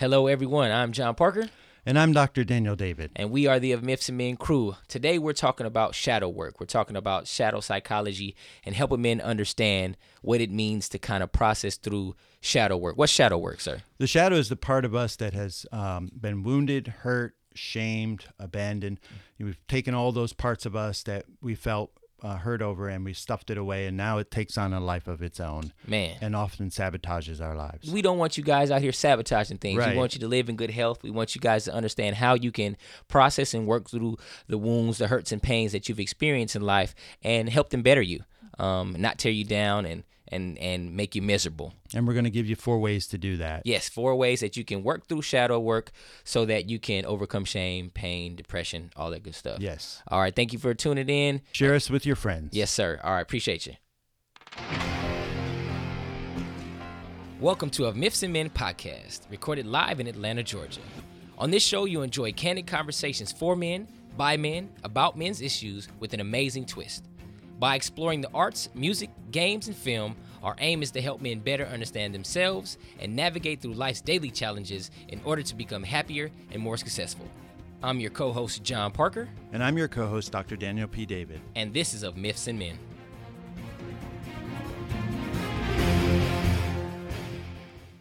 Hello, everyone. I'm John Parker, And I'm Dr. Daniel David. and we are the Of Myths and Men crew. Today, we're talking about shadow work. We're talking about shadow psychology and helping men understand what it means to kind of process through shadow work. What's shadow work, sir? The shadow is the part of us that has um, been wounded, hurt, shamed, abandoned. We've taken all those parts of us that we felt uh, hurt over and we stuffed it away, and now it takes on a life of its own Man. and often sabotages our lives. we don't want you guys out here sabotaging things. Right. We want you to live in good health. We want you guys to understand how you can process and work through the wounds, the hurts and pains that you've experienced in life, and help them better you, um, not tear you down and and and make you miserable. And we're going to give you four ways to do that. Yes, four ways that you can work through shadow work so that you can overcome shame, pain, depression, all that good stuff. Yes. All right. Thank you for tuning in. Share us with your friends. Yes, sir. All right. Appreciate you. Welcome to a Myths and Men podcast, recorded live in Atlanta, Georgia. On this show, you enjoy candid conversations for men, by men, about men's issues with an amazing twist. By exploring the arts, music, games, and film, our aim is to help men better understand themselves and navigate through life's daily challenges in order to become happier and more successful. I'm your co host, John Parker, And I'm your co host, Dr. Daniel P. David. and this is of Myths and Men.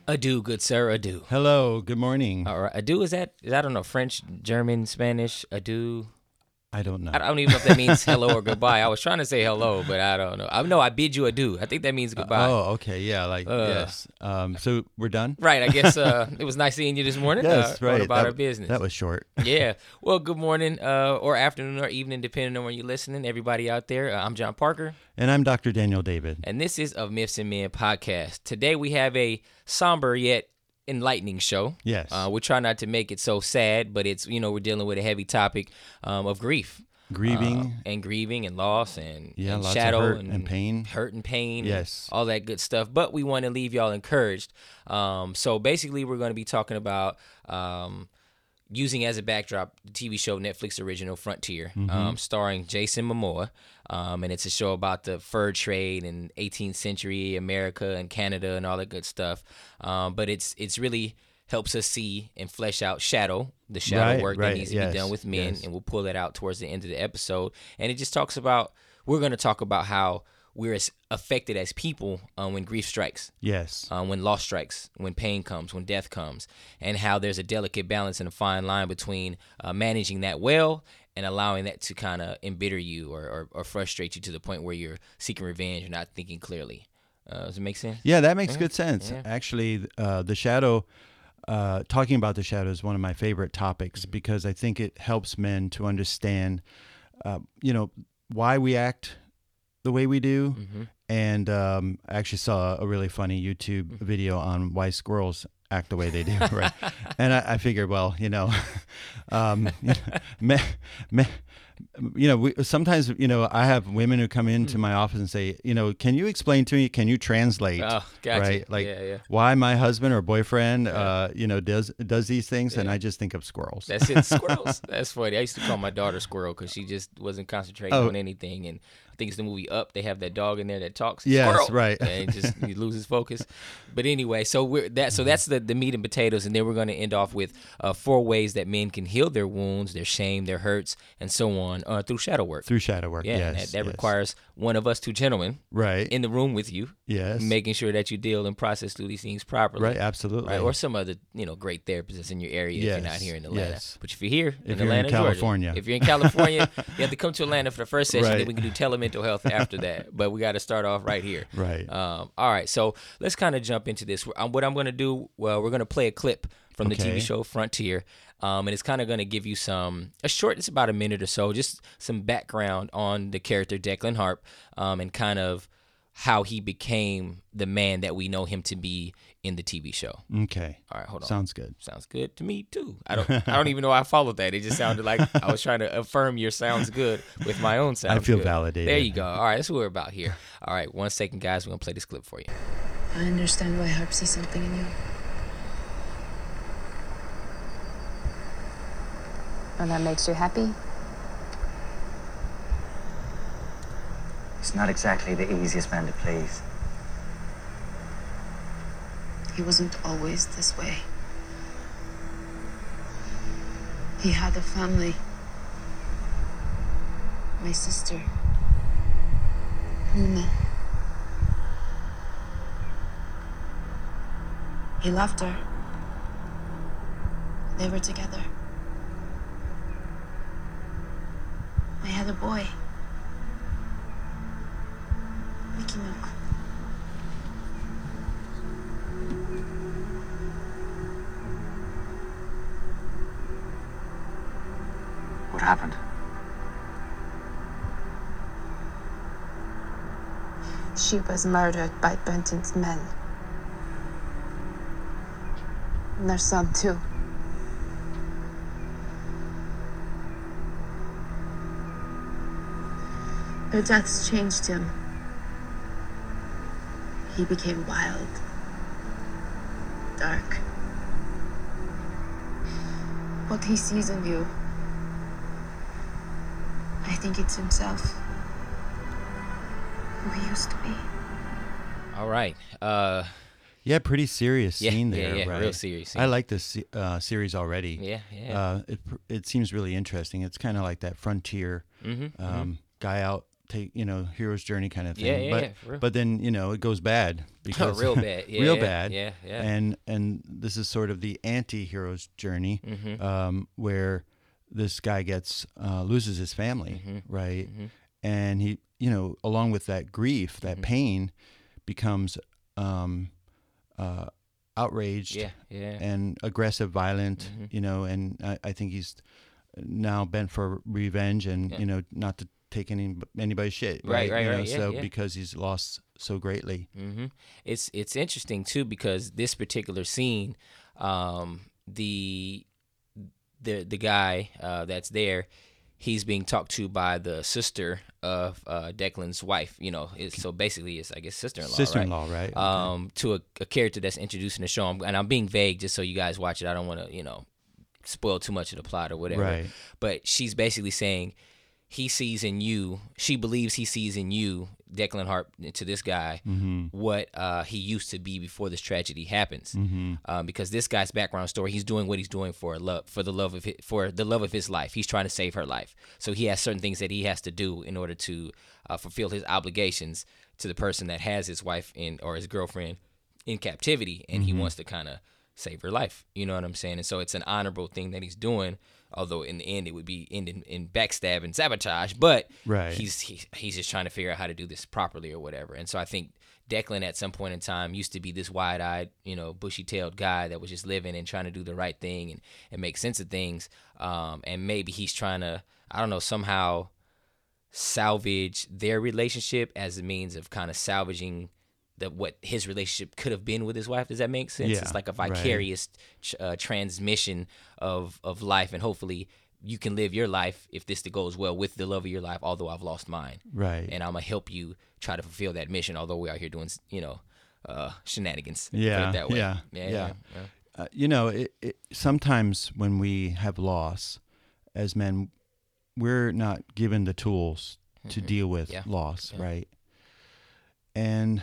Adieu, good sir, adieu. Hello. Good morning. All right, adieu is that is that I don't know French, German, Spanish? Adieu. I don't know. I don't even know if that means hello or goodbye. I was trying to say hello, but I don't know. I know I bid you adieu. I think that means goodbye. Oh, okay. Yeah. Like, Uh. yes. Um, so we're done? Right. I guess uh, it was nice seeing you this morning. Yes, uh, right. About that, our business. That was short. yeah. Well, good morning, uh, or afternoon, or evening, depending on when you're listening. Everybody out there, uh, I'm John Parker. And I'm Dr. Daniel David. and this is of Myths and Men podcast. Today we have a somber yet enlightening show. Yes. Uh, we try not to make it so sad, but it's you know we're dealing with a heavy topic um, of grief, Grieving. uh, and grieving and loss and, Yeah, and shadow hurt and, and pain. hurt and pain, and Yes. all that good stuff. But we want to leave y'all encouraged. Um, so basically, we're going to be talking about. Um, using as a backdrop the TV show Netflix original Frontier, Mm-hmm. um, starring Jason Momoa, um, and it's a show about the fur trade in 18th century America and Canada and all that good stuff. Um, but it's it's really helps us see and flesh out shadow the shadow Right, work that right, needs to be done with men, yes. and we'll pull that out towards the end of the episode. And it just talks about we're going to talk about how we're as affected as people um, when grief strikes yes. um, when loss strikes, when pain comes, when death comes, and how there's a delicate balance and a fine line between uh, managing that well and allowing that to kind of embitter you or, or, or frustrate you to the point where you're seeking revenge or not thinking clearly. Uh, does it make sense? Yeah, that makes good sense. yeah. Actually, uh, the shadow, uh, talking about the shadow is one of my favorite topics Mm-hmm. because I think it helps men to understand, uh, you know, why we act the way we do. Mm-hmm. And um, I actually saw a really funny YouTube Mm-hmm. video on why squirrels act the way they do. Right. and I, I figured, well, you know, um, you know, me, me, you know, we, sometimes, you know, I have women who come into Mm. my office and say, you know, can you explain to me, can you translate? Oh, gotcha. Right? Like yeah, yeah. why my husband or boyfriend, uh, you know, does does these things, and I just think of squirrels. That's it. Squirrels. That's funny. I used to call my daughter Squirrel because she just wasn't concentrating Oh. on anything. And think it's the movie Up. They have that dog in there that talks. Yes, Squirrel! right. And just he loses focus. But anyway, so we're that. So that's the the meat and potatoes, and then we're going to end off with uh, four ways that men can heal their wounds, their shame, their hurts, and so on uh, through shadow work. Through shadow work, yeah, yes, that, that yes. requires one of us two gentlemen right, in the room with you, yes, making sure that you deal and process through these things properly. right, absolutely, Right, or some other you know great therapists in your area if you're not here in Atlanta. yes. But if you're here in If you're in Atlanta, Georgia, California. if you're in California, you have to come to Atlanta for the first session. Then we can do telemental health after that. But we got to start off right here. right. Um, all right, so let's kind of jump into this. Um, what I'm going to do, well, we're going to play a clip from the Okay. TV show Frontier, um, and it's kind of going to give you some a short. It's about a minute or so, just some background on the character Declan Harp, um, and kind of how he became the man that we know him to be in the TV show. okay, All right, hold on. sounds good. Sounds good to me too. I don't. I don't even know how I followed that. It just sounded like I was trying to affirm your sounds good with my own sounds. I feel good. validated. There you go. All right, that's what we're about here. All right, one second, guys. We're gonna play this clip for you. I understand why Harp sees something in you. And that makes you happy? He's not exactly the easiest man to please. He wasn't always this way. He had a family. My sister. Luna. He loved her. They were together. I had a boy. Mickey Nook. What happened? She was murdered by Benton's men. And their son, too. Their deaths changed him. He became wild, dark. What he sees in you, I think it's himself. Who he used to be. All right. Uh, Yeah, pretty serious Yeah, scene yeah, there, yeah, real right? serious I like this uh, series already. yeah, yeah. Uh, it it seems really interesting. It's kind of like that frontier mm-hmm, um, guy out take you know hero's journey kind of thing. Yeah, yeah, but yeah, but then you know it goes bad because real bad. Yeah, real yeah, bad. Yeah, yeah. And and this is sort of the anti-hero's journey, mm-hmm. um, where this guy gets uh, loses his family, Mhm. right? Mhm. And he you know along with that grief, that Mhm. pain, becomes um, uh, outraged Yeah, yeah. and aggressive, violent, Mhm. you know, and I, I think he's now bent for revenge and Yeah. you know not to take any anybody's shit, Right, right? right, you know, right, yeah, so yeah. because he's lost so greatly, hmm It's it's interesting too because this particular scene, um, the the the guy uh, that's there, he's being talked to by the sister of uh, Declan's wife. You know, so basically it's I guess sister-in-law. sister-in-law, right? Okay. um, to a, a character that's introduced in the show. And I'm being vague just so you guys watch it. I don't want to, you know, spoil too much of the plot or whatever. Right. But she's basically saying he sees in you, she believes he sees in you, Declan Harp, to this guy, Mm-hmm. what uh, he used to be before this tragedy happens. Mm-hmm. Um, because this guy's background story, he's doing what he's doing for love, for the love of his, for the love of his life. He's trying to save her life. So he has certain things that he has to do in order to uh, fulfill his obligations to the person that has his wife in or his girlfriend in captivity, and he wants to kind of save her life. You know what I'm saying? And so it's an honorable thing that he's doing. Although in the end it would be ending in backstab and sabotage, but Right. he's he, he's just trying to figure out how to do this properly or whatever. And so I think Declan at some point in time used to be this wide-eyed, you know, bushy-tailed guy that was just living and trying to do the right thing and, and make sense of things. Um, and maybe he's trying to, I don't know, somehow salvage their relationship as a means of kind of salvaging the what his relationship could have been with his wife. Does that make sense? Yeah, it's like a right. vicarious tr- uh, transmission of of life, and hopefully you can live your life if this goes well with the love of your life. Although I've lost mine, right. and I'm gonna help you try to fulfill that mission. Although we're out here doing, you know, uh, shenanigans. Yeah, that way. yeah, yeah, yeah. yeah. uh, you know, it, it, sometimes when we have loss as men, we're not given the tools to deal with Mm-hmm. Yeah, loss, right? And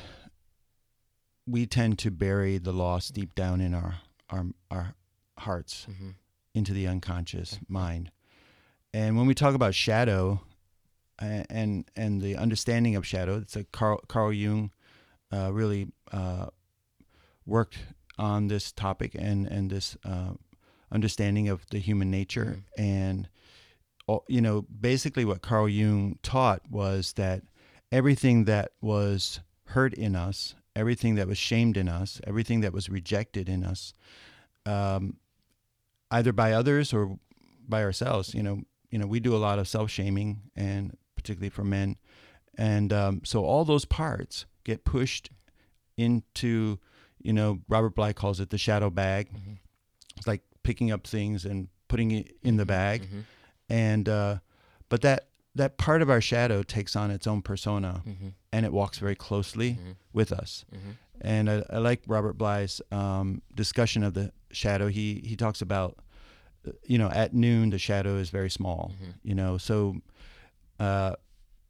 we tend to bury the loss deep down in our our, our hearts Mhm. into the unconscious mind. And when we talk about shadow a- and and the understanding of shadow, it's a Carl Carl Jung uh, really uh, worked on this topic and and this uh, understanding of the human nature and you know basically what Carl Jung taught was that everything that was hurt in us, everything that was shamed in us, everything that was rejected in us, um, either by others or by ourselves. You know, you know, we do a lot of self shaming, and particularly for men, and um, so all those parts get pushed into, you know, Robert Bly calls it the shadow bag. It's like picking up things and putting it in the bag, Mhm. and uh, but that that part of our shadow takes on its own persona, Mhm. and it walks very closely Mhm. with us. Mhm. And I, I like Robert Bly's um, discussion of the shadow. He he talks about, uh, you know, at noon the shadow is very small. Mhm. You know, so uh,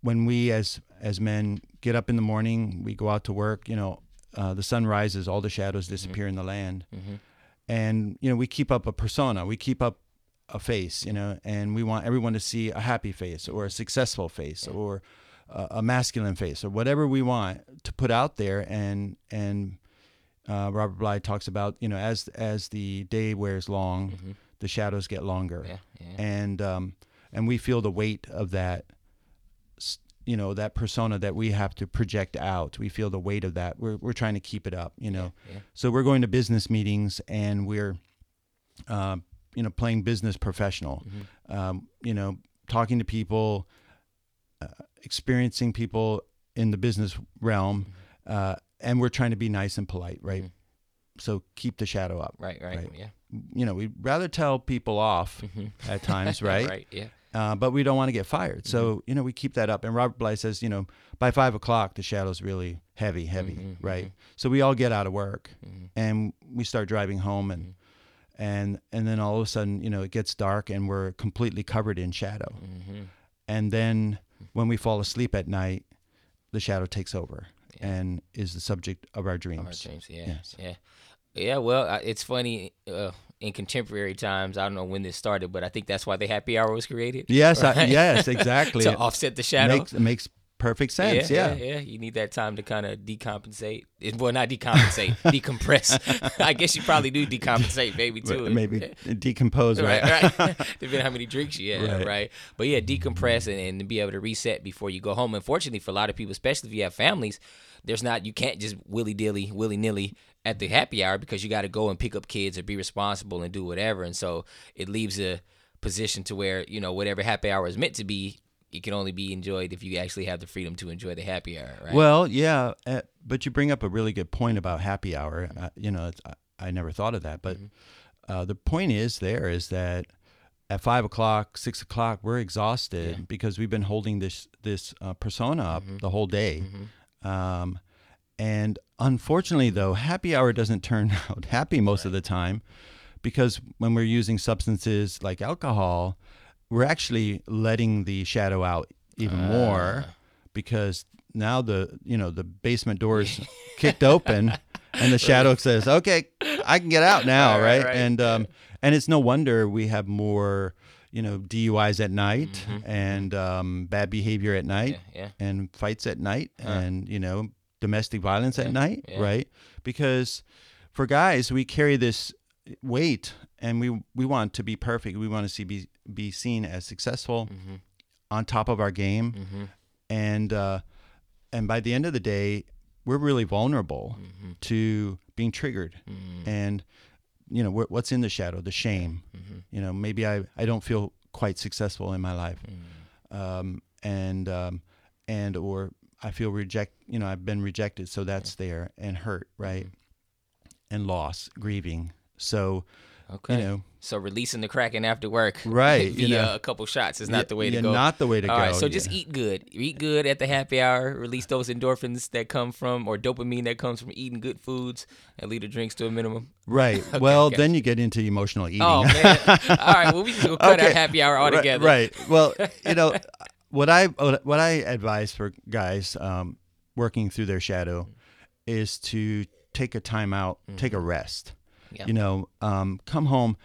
when we as as men get up in the morning, we go out to work. You know, uh, the sun rises, all the shadows disappear in the land, Mhm. and you know we keep up a persona. We keep up a face, you know, and we want everyone to see a happy face or a successful face or a, a masculine face or whatever we want to put out there. And and uh, Robert Bly talks about you know as as the day wears long, the shadows get longer, Mm-hmm. Yeah, yeah. and um, and we feel the weight of that. You know that persona that we have to project out. We feel the weight of that. We're we're trying to keep it up. You know, yeah. so we're going to business meetings and we're, uh, you know, playing business professional. Mm-hmm. Um, you know, talking to people, uh, experiencing people in the business realm, Mm-hmm. uh, and we're trying to be nice and polite, right? So keep the shadow up. Right, right, Right. yeah. You know, we'd rather tell people off at times, right? Mm-hmm. right, yeah. uh, but we don't want to get fired. So you know we keep that up. And Robert Bly says, you know, by five o'clock the shadow's really heavy, heavy, right? So we all get out of work and we start driving home, and and and then all of a sudden, you know, it gets dark and we're completely covered in shadow. And then when we fall asleep at night, the shadow takes over and is the subject of our dreams. Our dreams, yeah, Yes. yeah, yeah. Well, it's funny uh, in contemporary times. I don't know when this started, but I think that's why the happy hour was created. Yes, I, yes, exactly. to offset the shadow. makes makes perfect sense. yeah, yeah. yeah, You need that time to kind of decompensate. Well, not decompensate, decompress. I guess you probably do decompensate, maybe too. Maybe decompose, right? right, right. Depending on how many drinks you have, Right. right. But yeah, decompress and, and be able to reset before you go home. Unfortunately, for a lot of people, especially if you have families, there's not you can't just willy dilly, willy nilly at the happy hour because you got to go and pick up kids or be responsible and do whatever. And so it leaves a position to where you know whatever happy hour is meant to be. It can only be enjoyed if you actually have the freedom to enjoy the happy hour, right? Well, yeah, uh, but you bring up a really good point about happy hour. Uh, you know, it's, I, I never thought of that, but uh, the point is there is that at five o'clock, six o'clock, we're exhausted because we've been holding this this uh, persona up the whole day. Um, and unfortunately, though, happy hour doesn't turn out happy most of the time because when we're using substances like alcohol, we're actually letting the shadow out even more because now the you know the basement door is kicked open and the shadow says, "Okay, I can get out now," Right, right? right, right. And um, and it's no wonder we have more you know DUIs at night and um, bad behavior at night Mm-hmm. yeah. and fights at night and you know domestic violence at night, yeah. right? Because for guys, we carry this weight and we we want to be perfect. We want to see be be seen as successful, Mm-hmm. on top of our game, and uh, and by the end of the day, we're really vulnerable Mm-hmm. to being triggered, and you know what's in the shadow, the shame. Mm-hmm. You know, maybe I I don't feel quite successful in my life, Mm. um, and um, and or I feel reject. You know, I've been rejected, so that's there, and hurt, right, Mm-hmm. and loss, grieving. So Okay. you know, So releasing the kraken after work, Right, Via you know. a couple shots is not the way to yeah, go. Not the way to All go. right, so just eat good. Eat good at the happy hour. Release those endorphins that come from, or dopamine that comes from eating good foods, and leave the drinks to a minimum. Right. well, okay. then you get into emotional eating. Oh man! All right, well we just go cut our Okay. happy hour Right- altogether. Right. Well, you know, what I what I advise for guys um, working through their shadow is to take a time out, take a rest. Mm-hmm. Yeah. You know, um, come home,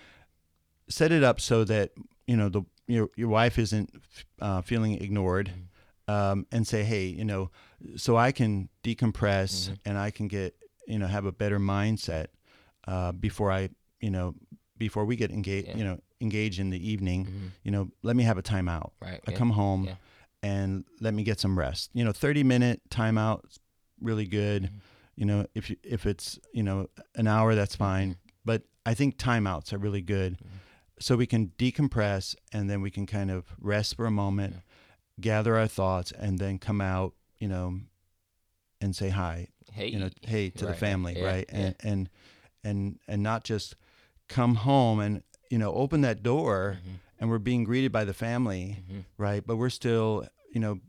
set it up so that you know the your your wife isn't uh, feeling ignored, Mm-hmm. um, and say, hey, you know, so I can decompress Mm-hmm. and I can get you know have a better mindset uh, before I you know before we get engaged Yeah. you know engage in the evening. You know, let me have a timeout. Right, I yeah, come home yeah. and let me get some rest. You know, thirty minute timeout, is really good. Mm-hmm. You know, if you, if it's you know an hour, that's fine. But I think timeouts are really good, Mm-hmm. So we can decompress and then we can kind of rest for a moment, gather our thoughts, and then come out. You know, and say hi. Hey, You know, hey to the family, yeah, right? yeah. And and and and not just come home and you know open that door Mm-hmm. and we're being greeted by the family, right? But we're still, you know,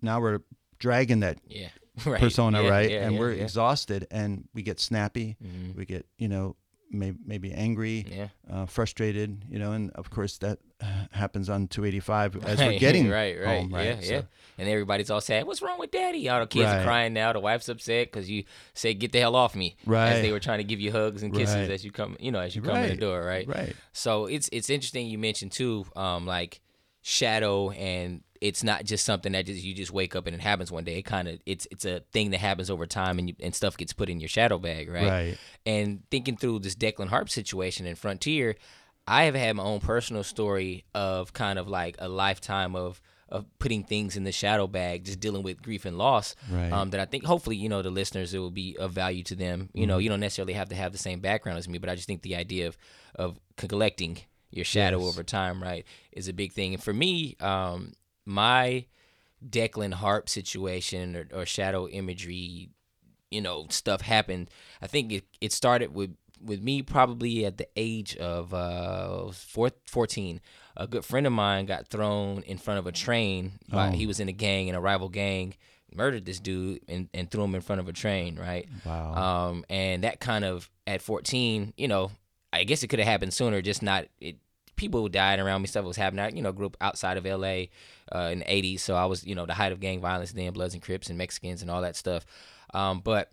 now we're dragging that yeah, right. persona, yeah, right? yeah, and yeah, we're yeah. Mm-hmm. exhausted and we get snappy. We get, you know, may, maybe angry, Yeah. uh, frustrated, you know, and of course that uh, happens on 285 as we're getting right, right, home, right? yeah, So- yeah. And everybody's all sad. What's wrong with Daddy? All the kids Right. are crying now. The wife's upset because you say, "Get the hell off me!" Right. As they were trying to give you hugs and kisses Right. as you come, you know, as you come in the door, right? right. So it's it's interesting you mentioned too, um, like shadow, and it's not just something that just you just wake up and it happens one day. It kind of it's it's a thing that happens over time, and you, and stuff gets put in your shadow bag, right? Right. And thinking through this Declan Harp situation in Frontier, I have had my own personal story of kind of like a lifetime of of putting things in the shadow bag, just dealing with grief and loss. Right. Um, that I think hopefully you know the listeners it will be of value to them. You Mm-hmm. know, you don't necessarily have to have the same background as me, but I just think the idea of of collecting your shadow Yes. over time, right, is a big thing. And for me, um, my Declan Harp situation or, or shadow imagery, you know, stuff happened. I think it, it started with with me probably at the age of uh, four, 14. A good friend of mine got thrown in front of a train. By, Oh. He was in a gang, in a rival gang, murdered this dude and, and threw him in front of a train, right? Wow. Um, and that kind of at 14, you know, I guess it could have happened sooner, just not it. People died around me, stuff was happening. I, you know, grew up outside of LA uh, in the 80s, so I was, you know, the height of gang violence then, Bloods and Crips and Mexicans and all that stuff. Um, but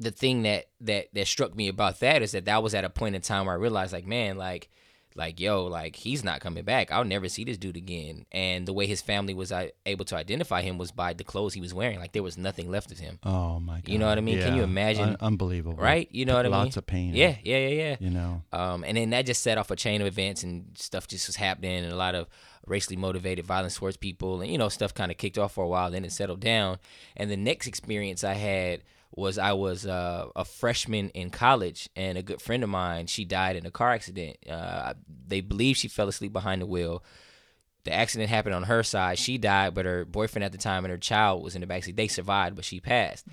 the thing that that that struck me about that is that that was at a point in time where I realized, like, man, like, like, yo, like he's not coming back. I'll never see this dude again. And the way his family was uh, able to identify him was by the clothes he was wearing. Like there was nothing left of him. oh my god. you know what I mean? yeah. Can you imagine- Un- unbelievable. Right? You know what I mean? Lots of pain. Yeah, yeah, yeah, yeah. You know. Um, and then that just set off a chain of events and stuff just was happening and a lot of racially motivated violence towards people and you know stuff kind of kicked off for a while then it settled down and the next experience i had was i was uh, a freshman in college and a good friend of mine she died in a car accident uh, they believe she fell asleep behind the wheel the accident happened on her side. She died, but her boyfriend at the time and her child was in the backseat. They survived, but she passed.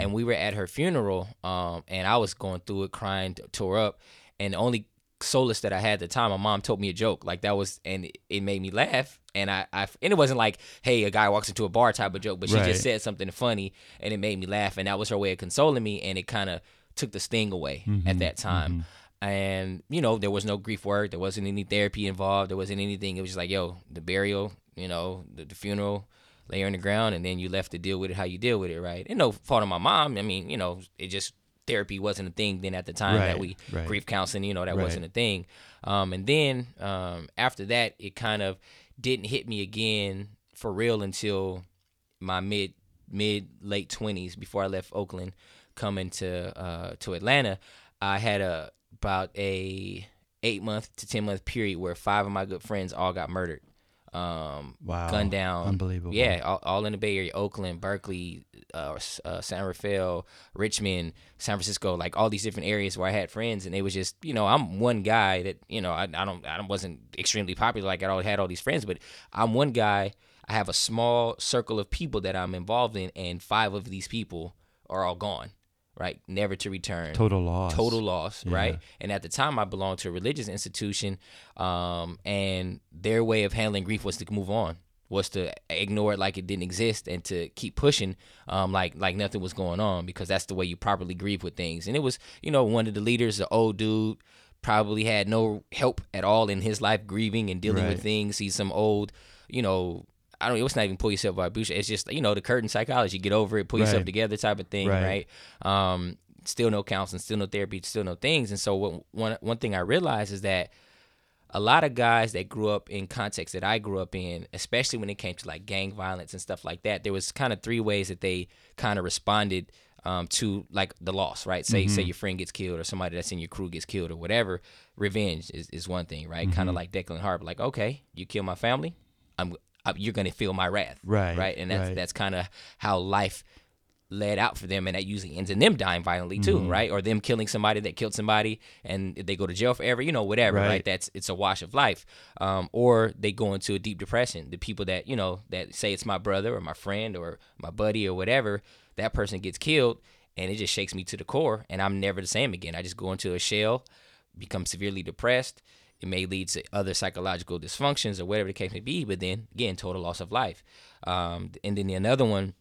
And we were at her funeral, um, and I was going through it, crying, tore up. And the only solace that I had at the time, my mom told me a joke, like that was, and it, made me laugh. And I, I, and it wasn't like, hey, a guy walks into a bar type of joke, but she Right. just said something funny, and it made me laugh. And that was her way of consoling me, and it kind of took the sting away at mm-hmm, that time. Mm-hmm. And you know, there was no grief work, there wasn't any therapy involved, there wasn't anything. It was just like, yo, the burial, you know, the, the funeral, lay her in the ground, and then you left to deal with it how you deal with it, right? And no fault of my mom. I mean, you know, it just therapy wasn't a thing then at the time that we right. grief counseling, you know, that Right. wasn't a thing. Um, and then um, after that, it kind of didn't hit me again for real until my mid mid late twenties before I left Oakland, coming to uh, to Atlanta. I had a about a eight month to ten month period where five of my good friends all got murdered. Um, Wow. gunned down. Unbelievable. Yeah, all, all in the Bay Area, Oakland, Berkeley, uh, uh, San Rafael, Richmond, San Francisco, like all these different areas where I had friends, and it was just, you know, I'm one guy that, you know, I, I don't, I wasn't extremely popular, like I all had all these friends, but I'm one guy. I have a small circle of people that I'm involved in, and five of these people are all gone, right? Never to return Total loss. total loss, right? And at the time, I belonged to a religious institution, um, and their way of handling grief was to move on, was to ignore it like it didn't exist, and to keep pushing, um, like like nothing was going on, because that's the way you properly grieve with things. And it was, you know, one of the leaders, the old dude, probably had no help at all in his life grieving and dealing with things. He's some old, you know. I don't. It's not even pull yourself by bootstrap. It's just you know the curtain psychology. Get over it. Pull yourself Right. together type of thing, right? Right. um, still no counseling, still no therapy, still no things. And so what, one one thing I realized is that a lot of guys that grew up in contexts that I grew up in, especially when it came to like gang violence and stuff like that, there was kind of three ways that they kind of responded um, to like the loss, right? Say say your friend gets killed or somebody that's in your crew gets killed or whatever. Revenge is, is one thing, right? Kind of like Declan Harp, like okay, you kill my family, I'm, i you're gonna feel my wrath, Right, Right, and that's right. that's kind of how life led out for them, and that usually ends in them dying violently too, Mm-hmm. right? Or them killing somebody that killed somebody, and they go to jail forever, you know, whatever, right? Right. That's it's a wash of life. Um, or they go into a deep depression. The people that you know that say it's my brother or my friend or my buddy or whatever, that person gets killed, and it just shakes me to the core, and I'm never the same again. I just go into a shell, become severely depressed. It may lead to other psychological dysfunctions or whatever the case may be, but then again, total loss of life. Um, and then the another one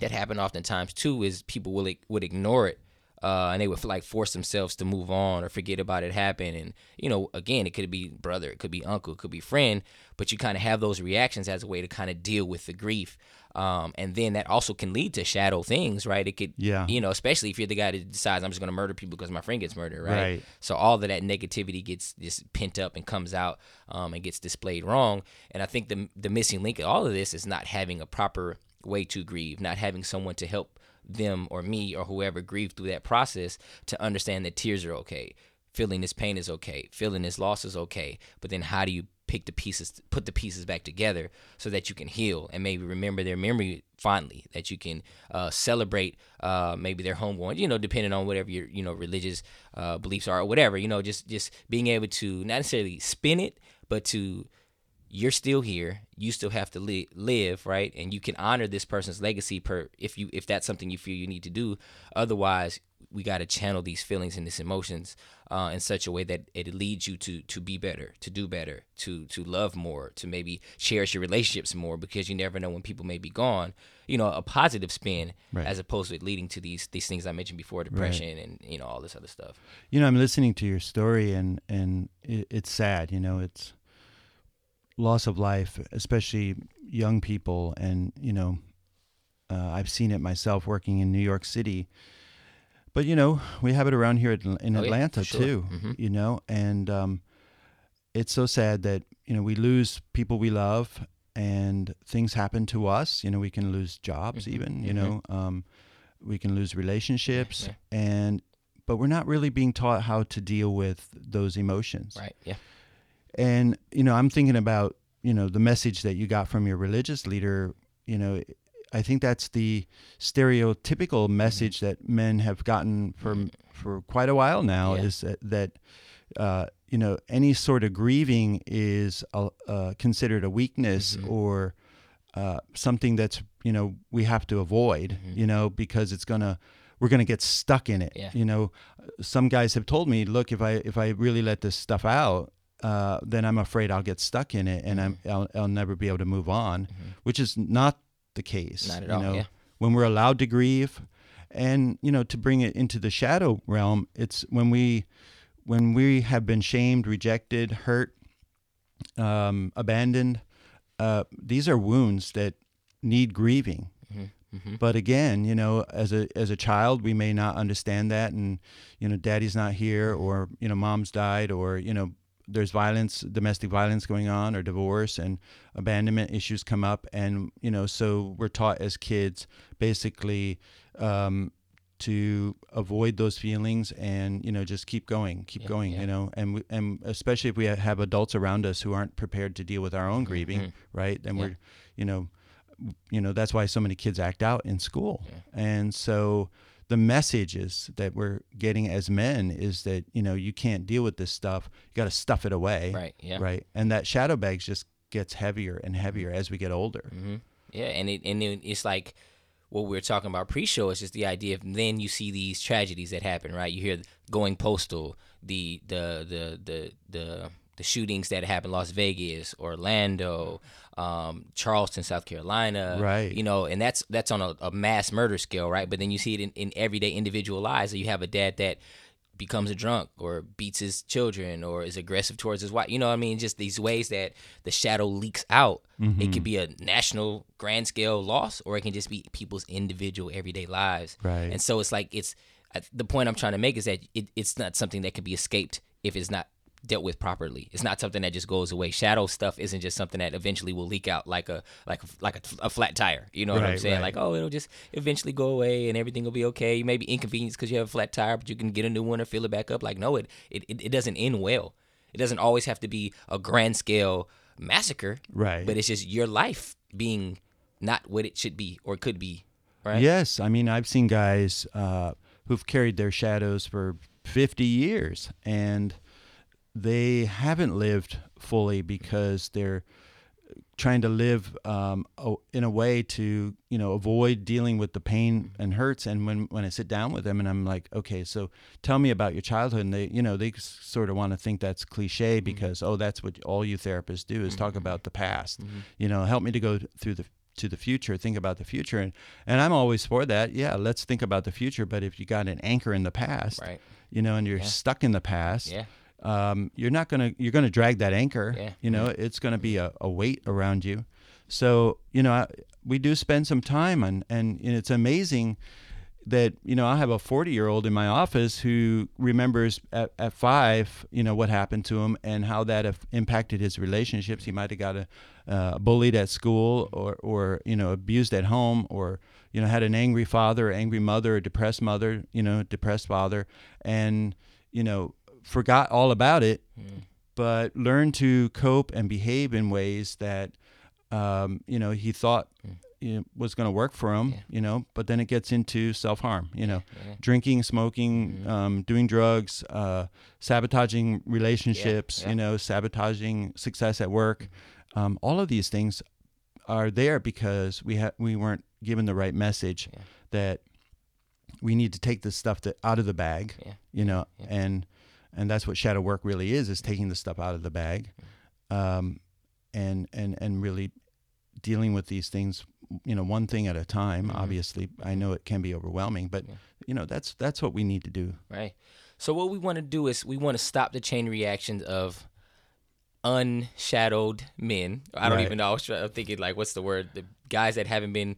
that happen oftentimes too is people will would ignore it uh, and they would like force themselves to move on or forget about it happen. And you know, again, it could be brother, it could be uncle, it could be friend, but you kind of have those reactions as a way to kind of deal with the grief. Um, and then that also can lead to shadow things, right? It could, Yeah. you know, especially if you're the guy that decides I'm just going to murder people because my friend gets murdered, right? Right. So all of that negativity gets just pent up and comes out um, and gets displayed wrong. And I think the the missing link in all of this is not having a proper way to grieve, not having someone to help them or me or whoever grieve through that process to understand that tears are okay, feeling this pain is okay, feeling this loss is okay. But then how do you pick the pieces, put the pieces back together so that you can heal and maybe remember their memory fondly, that you can uh, celebrate uh, maybe their homegoing, you know, depending on whatever your you know religious uh, beliefs are or whatever, you know, just just being able to not necessarily spin it, but to you're still here you still have to li- live right and you can honor this person's legacy per if you if that's something you feel you need to do otherwise we got to channel these feelings and these emotions uh, in such a way that it leads you to to be better to do better to to love more to maybe cherish your relationships more because you never know when people may be gone you know a positive spin Right. as opposed to it leading to these these things i mentioned before depression and you know all this other stuff You know, I'm listening to your story, and and it, it's sad. You know, it's loss of life, especially young people, and you know, uh, I've seen it myself working in New York City. But you know, we have it around here in Oh, Atlanta for sure. too. Mhm. You know, and um, it's so sad that you know we lose people we love, and things happen to us. You know, we can lose jobs, Mhm, even. You mhm. know, um, we can lose relationships, yeah. and but we're not really being taught how to deal with those emotions. right yeah And you know, I'm thinking about you know the message that you got from your religious leader. You know, I think that's the stereotypical message that men have gotten for for quite a while now. Yeah. Is that, that uh, you know any sort of grieving is uh, uh, considered a weakness Mhm. or uh, something that's you know we have to avoid. Mhm. You know because it's gonna we're gonna get stuck in it. Yeah. You know, some guys have told me, look, if I if I really let this stuff out, uh, then I'm afraid I'll get stuck in it and I'm Mm-hmm. I'll, I'll never be able to move on, which is not the case. Not at you all, know, yeah. when we're allowed to grieve, and you know, to bring it into the shadow realm, it's when we when we have been shamed, rejected, hurt, um, abandoned. Uh, these are wounds that need grieving. Mm-hmm. But again, you know, as a as a child, we may not understand that, and you know, daddy's not here, or you know, mom's died, or you know, there's violence, domestic violence going on, or divorce and abandonment issues come up, and you know, so we're taught as kids basically um, to avoid those feelings and you know just keep going, keep Yeah, going, yeah. you know, and we, and especially if we have adults around us who aren't prepared to deal with our own grieving, Mhm. right? Then Yeah. we're, you know, you know that's why so many kids act out in school and so the messages that we're getting as men is that you know you can't deal with this stuff you got to stuff it away Right, yeah. right and that shadow bags just gets heavier and heavier as we get older hmm Yeah, and it and it, it's like what we were talking about pre-show. It's just the idea of then you see these tragedies that happen, right? You hear going postal, the the the the the the shootings that happened in Las Vegas, Orlando, um, Charleston, South Carolina, Right. You know, and that's that's on a, a mass murder scale, right? But then you see it in, in everyday individual lives. So you have a dad that becomes a drunk or beats his children or is aggressive towards his wife. You know what I mean? Just these ways that the shadow leaks out. It could be a national grand scale loss or it can just be people's individual everyday lives. Right. And so it's like it's the point I'm trying to make is that it, it's not something that can be escaped if it's not dealt with properly. It's not something that just goes away. Shadow stuff isn't just something that eventually will leak out like a like a, like a, a flat tire. You know what I'm saying? right. Like oh, it'll just eventually go away and everything will be okay. You may be inconvenienced because you have a flat tire, but you can get a new one or fill it back up. Like no, it it, it, it doesn't end well. It doesn't always have to be a grand scale massacre. Right. But it's just your life being not what it should be or could be. Right. yes i mean i've seen guys uh, who've carried their shadows for 50 years and they haven't lived fully because they're trying to live um, in a way to you know avoid dealing with the pain and hurts and when when I sit down with them and I'm like okay so tell me about your childhood and they you know they sort of want to think that's cliche Mm-hmm. because oh that's what all you therapists do is talk about the past Mm-hmm. you know help me to go through the to the future, think about the future, and and I'm always for that. Yeah, let's think about the future. But if you got an anchor in the past, Right. you know, and you're stuck in the past, Yeah. Um, you're not gonna you're gonna drag that anchor. Yeah. You know, it's gonna be a, a weight around you. So you know, I, we do spend some time on, and, and it's amazing that you know I have a 40 year old in my office who remembers at, at five, you know, what happened to him and how that impacted his relationships. He might have got a uh, bullied at school, or or you know abused at home, or you know had an angry father, angry mother, or depressed mother, you know, depressed father, and you know forgot all about it, but learned to cope and behave in ways that um, you know he thought you know, was going to work for him, you know, but then it gets into self harm, you know, drinking, smoking, um, doing drugs, uh, sabotaging relationships, yeah. you know, sabotaging success at work. Um, all of these things are there because we ha- we weren't given the right message that we need to take this stuff that out of the bag, Yeah. you know, and and that's what shadow work really is is taking the stuff out of the bag, um, and and and really dealing with these things, you know, one thing at a time. Obviously, I know it can be overwhelming, but you know that's that's what we need to do. Right. So what we want to do is we want to stop the chain reactions of unshadowed men. I don't Right. even know. I was try- I'm thinking like, what's the word? The guys that haven't been,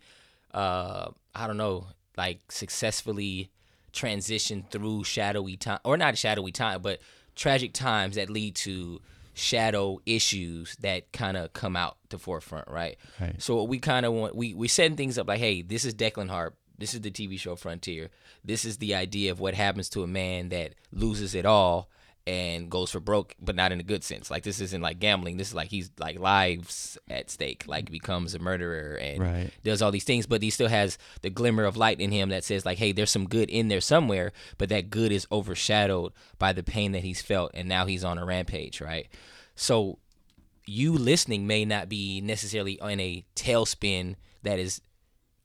uh, I don't know, like successfully transitioned through shadowy time, or not shadowy time, but tragic times that lead to shadow issues that kind of come out to forefront, right? Right. So what we kind of want, we we setting things up like, hey, this is Declan Harp. This is the TV show Frontier. This is the idea of what happens to a man that loses it all and goes for broke, but not in a good sense. Like this isn't like gambling. This is like he's like lives at stake. Like becomes a murderer and Right. does all these things, but he still has the glimmer of light in him that says like, hey, there's some good in there somewhere, but that good is overshadowed by the pain that he's felt, and now he's on a rampage, right? So you listening may not be necessarily in a tailspin that is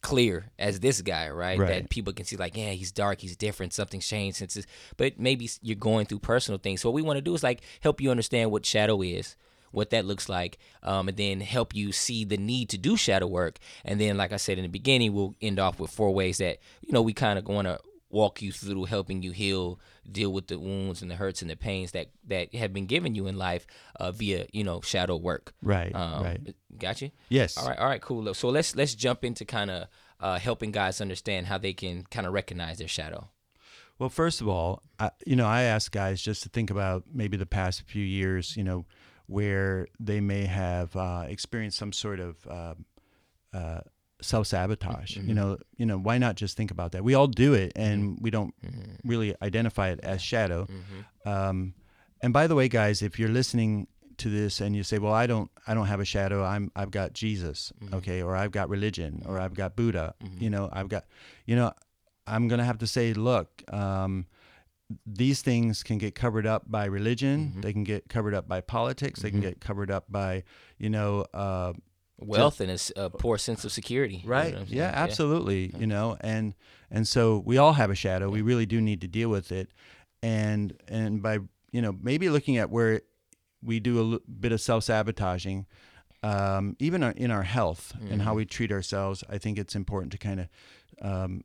clear as this guy, right? Right. That people can see like, yeah, he's dark, he's different, something's changed since his but maybe you're going through personal things. So what we want to do is like help you understand what shadow is, what that looks like, um, and then help you see the need to do shadow work. And then, like I said in the beginning, we'll end off with four ways that you know we kind of want to walk you through helping you heal deal with the wounds and the hurts and the pains that that have been given you in life uh, via you know shadow work Right, um, right. got you Yes. all right all right cool so let's let's jump into kind of uh, helping guys understand how they can kind of recognize their shadow Well, first of all, I, you know, I ask guys just to think about maybe the past few years, you know, where they may have uh, experienced some sort of uh, uh, self sabotage. You mm-hmm. know, you know, why not just think about that? We all do it, mm-hmm. and we don't mm-hmm. really identify it as shadow. Um, and by the way, guys, if you're listening to this and you say, "Well, I don't, I don't have a shadow. I'm, I've got Jesus, okay, or I've got religion, or I've got Buddha. You know, I've got, you know, I'm gonna have to say, look, um, these things can get covered up by religion. They can get covered up by politics. They can get covered up by, you know, uh, wealth and a poor sense of security you know right. what I'm yeah absolutely you know and and so we all have a shadow. We really do need to deal with it. And and by you know maybe looking at where we do a l- bit of self-sabotaging um, even our, in our health and how we treat ourselves i think it's important to kind of um,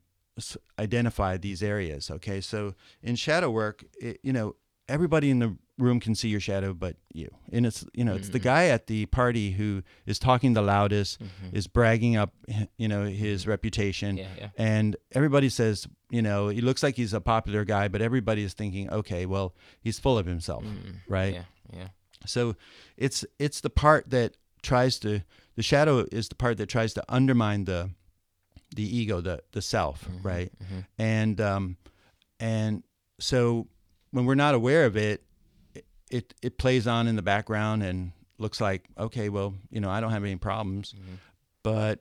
identify these areas okay? So in shadow work it, you know everybody in the room can see your shadow but you. And it's you know it's the mm. guy at the party who is talking the loudest mm-hmm. is bragging up you know his mm-hmm. reputation. Yeah, yeah. and everybody says you know he looks like he's a popular guy but everybody is thinking okay well he's full of himself mm-hmm. right? Yeah yeah. So it's it's the part that tries to the shadow is the part that tries to undermine the the ego, the the self, right? And um and so when we're not aware of it, it it plays on in the background and looks like okay, well, you know, I don't have any problems. Mm-hmm. But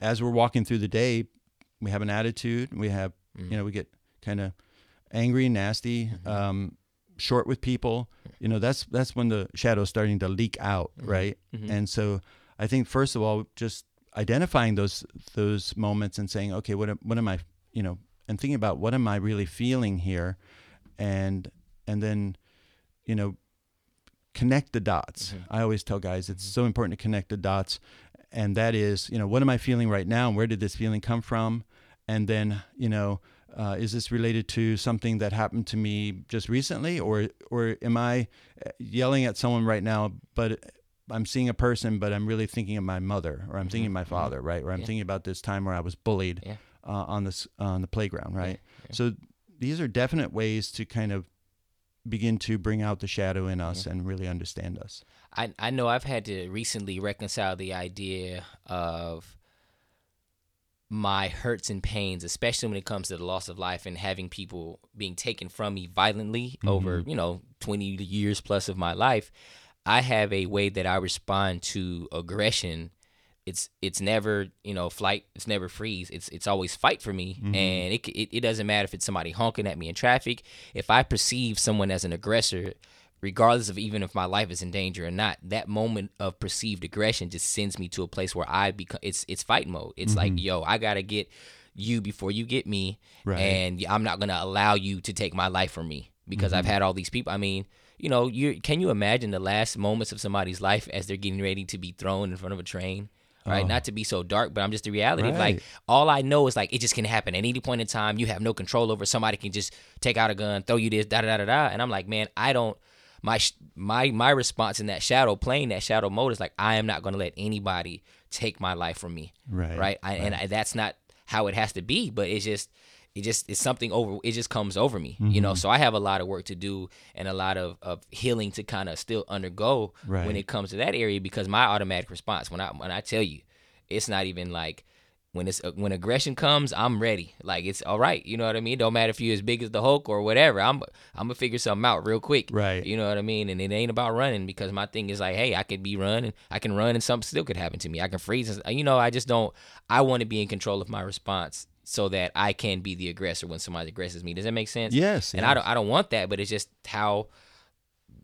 as we're walking through the day, we have an attitude, we have you mm. know, we get kind of angry, nasty, mm-hmm. um, short with people. You know, that's that's when the shadow's starting to leak out, mm-hmm. right? And so I think first of all, just identifying those those moments and saying, okay, what am, what am I, you know, and thinking about what am I really feeling here, and and then, you know, connect the dots. I always tell guys it's so important to connect the dots, and that is, you know, what am I feeling right now, and where did this feeling come from, and then, you know, uh, is this related to something that happened to me just recently, or or am I uh, yelling at someone right now, but I'm seeing a person, but I'm really thinking of my mother, or I'm thinking of my father, right? Or I'm thinking about this time where I was bullied Yeah. uh, on this on the playground, right? So these are definite ways to kind of begin to bring out the shadow in us and really understand us. I, I know I've had to recently reconcile the idea of my hurts and pains, especially when it comes to the loss of life and having people being taken from me violently mm-hmm. over, you know, 20 years plus of my life. I have a way that I respond to aggression. It's it's never you know flight. It's never freeze. It's it's always fight for me, mm-hmm. and it, it it doesn't matter if it's somebody honking at me in traffic. If I perceive someone as an aggressor, regardless of even if my life is in danger or not, that moment of perceived aggression just sends me to a place where I become it's it's fight mode. It's like, mm-hmm. yo, I gotta get you before you get me, Right. and I'm not gonna allow you to take my life from me because I've mm-hmm. had all these people. I mean, you know, you can you imagine the last moments of somebody's life as they're getting ready to be thrown in front of a train? Right, oh. not to be so dark, but I'm just the reality. of, Like all I know is like it just can happen at any point in time. You have no control over. Somebody can just take out a gun, throw you this, da da da da. And I'm like, man, I don't. My my my response in that shadow, playing that shadow mode, is like I am not going to let anybody take my life from me. Right, Right. I, And I, that's not how it has to be. But it's just it just it's something over. It just comes over me. You Mm-hmm. know. So I have a lot of work to do and a lot of of healing to kind of still undergo when it comes to that area because my automatic response when I when I tell you, it's not even like when it's uh, when aggression comes, I'm ready. Like it's all right. You know what I mean? Don't matter if you're as big as the Hulk or whatever. I'm I'm gonna figure something out real quick. Right. You know what I mean? And it ain't about running because my thing is like, hey, I could be running, I can run, and something still could happen to me. I can freeze. and- You know, I just don't. I want to be in control of my response so that I can be the aggressor when somebody aggresses me. Does that make sense? Yes, And I don't. I don't want that, but it's just how.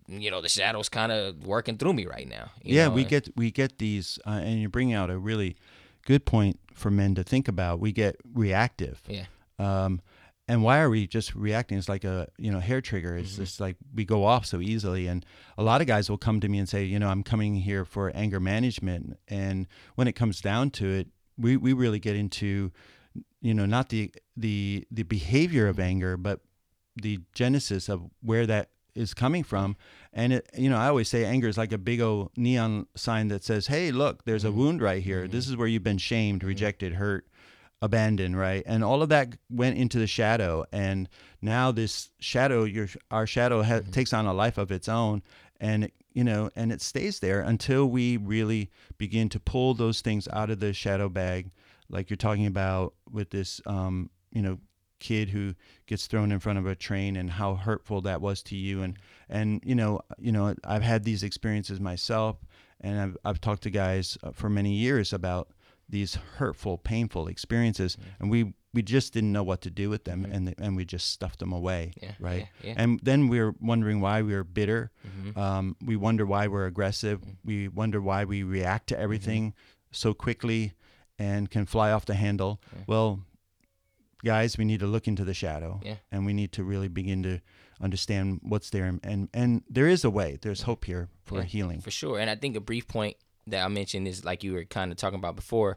You know the shadows kind of working through me right now. you yeah, know, we get we get these, uh, and you're bringing out a really good point for men to think about. We get reactive. Yeah. Um, and why are we just reacting? It's like a you know hair trigger. It's Mm-hmm. just like we go off so easily. And a lot of guys will come to me and say, you know, I'm coming here for anger management. And when it comes down to it, we, we really get into, you know, not the the the behavior of anger, but the genesis of where that is coming from. And it, you know, I always say anger is like a big old neon sign that says, "Hey, look, there's a mm-hmm. wound right here. Mm-hmm. This is where you've been shamed, rejected, hurt, abandoned, right?" And all of that went into the shadow, and now this shadow, your our shadow ha- mm-hmm. takes on a life of its own, and it, you know, and it stays there until we really begin to pull those things out of the shadow bag, like you're talking about with this, um, you know, kid who gets thrown in front of a train and how hurtful that was to you. And and you know you know I've had these experiences myself and I've I've talked to guys uh, for many years about these hurtful painful experiences and we we just didn't know what to do with them and and we just stuffed them away Yeah, right? yeah, and then we're wondering why we're bitter. Mm-hmm. um, we wonder why we're aggressive. We wonder why we react Mm-hmm. to everything so quickly and can fly off the handle well guys, we need to look into the shadow, Yeah. and we need to really begin to understand what's there, and and, and there is a way. There's hope here for Yeah, healing. For sure. And I think a brief point that I mentioned is like you were kind of talking about before,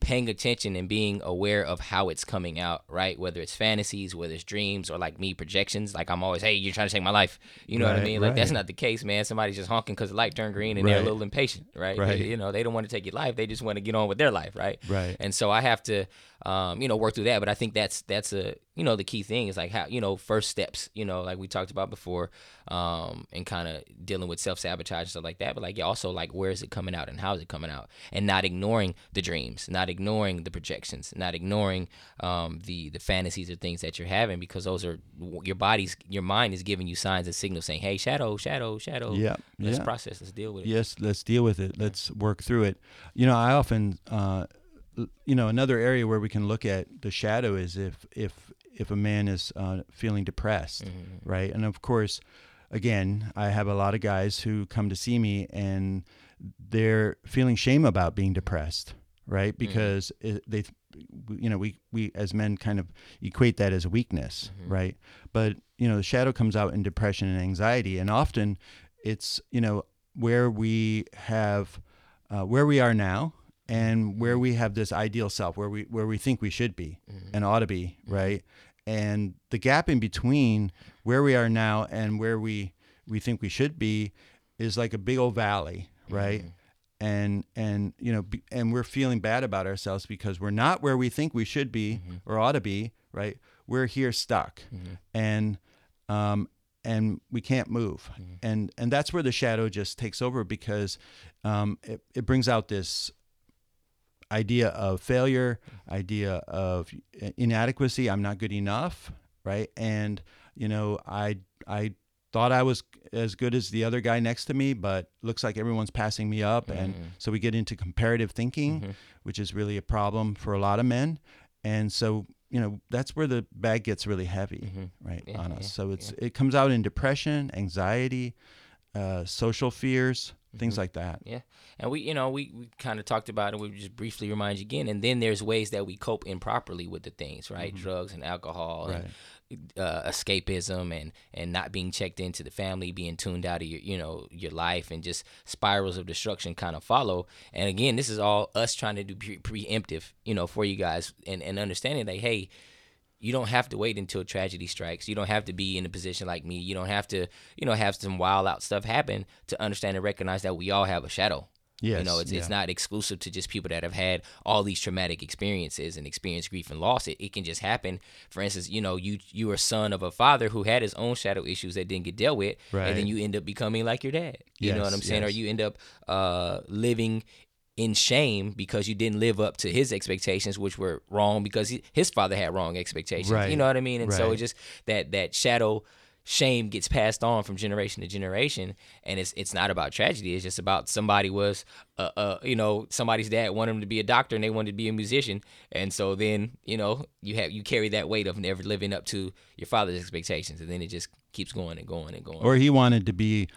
paying attention and being aware of how it's coming out, right? Whether it's fantasies, whether it's dreams, or like me projections. Like I'm always, hey, you're trying to take my life. You know what I mean? Like that's not the case, man. Somebody's just honking because the light turned green and they're a little impatient, right? Right. You know, they don't want to take your life. They just want to get on with their life, right? Right. And so I have to, um, you know, work through that. But I think that's that's a you know the key thing is like how you know first steps. You know, like we talked about before, um, and kind of dealing with self sabotage and stuff like that. But like yeah, also like where is it coming out and how is it coming out, and not ignoring the dreams, not ignoring the projections, not ignoring um, the the fantasies or things that you're having because those are your body's your mind is giving you signs and signals saying, hey, shadow, shadow, shadow. Yeah, Let's yeah. process. Let's deal with it. Yes, let's deal with it. Let's work through it. You know, I often, uh, you know, another area where we can look at the shadow is if if if a man is uh, feeling depressed, mm-hmm, mm-hmm. right? And of course, again, I have a lot of guys who come to see me and they're feeling shame about being depressed, right? Mm-hmm. Because it, they, you know, we we as men kind of equate that as a weakness, right? But you know, the shadow comes out in depression and anxiety, and often it's you know where we have uh, where we are now and where we have this ideal self, where we where we think we should be and ought to be, right? And the gap in between where we are now and where we we think we should be is like a big old valley, right? And and you know, be, and we're feeling bad about ourselves because we're not where we think we should be or ought to be, right? We're here stuck, and um, and we can't move, and and that's where the shadow just takes over because um, it it brings out this idea of failure, idea of inadequacy. I'm not good enough, right? And you know, I I thought I was as good as the other guy next to me, but looks like everyone's passing me up, and mm-hmm. so we get into comparative thinking, mm-hmm. which is really a problem for a lot of men, and so. You know that's where the bag gets really heavy, mm-hmm. right, Yeah, on us. yeah, so it's it comes out in depression, anxiety, uh, social fears, things like that. Yeah, and we, you know, we, we kind of talked about it. We just briefly remind you again, and then there's ways that we cope improperly with the things, right? Drugs and alcohol and uh, escapism and and not being checked into the family, being tuned out of your, you know, your life, and just spirals of destruction kind of follow. And again, this is all us trying to do pre- preemptive, you know, for you guys, and and understanding that hey you don't have to wait until tragedy strikes. You don't have to be in a position like me. You don't have to, you know, have some wild out stuff happen to understand and recognize that we all have a shadow. Yes, you know, it's it's not exclusive to just people that have had all these traumatic experiences and experienced grief and loss. It, it can just happen. For instance, you know, you you are son of a father who had his own shadow issues that didn't get dealt with, right. and then you end up becoming like your dad. You know what I'm saying? Or you end up uh, living in shame because you didn't live up to his expectations, which were wrong because he, his father had wrong expectations. You know what I mean? And so it just that that shadow shame gets passed on from generation to generation and it's it's not about tragedy. It's just about somebody was uh, uh you know somebody's dad wanted him to be a doctor and they wanted to be a musician. And so then you know you have you carry that weight of never living up to your father's expectations and then it just keeps going and going and going. Or he wanted to be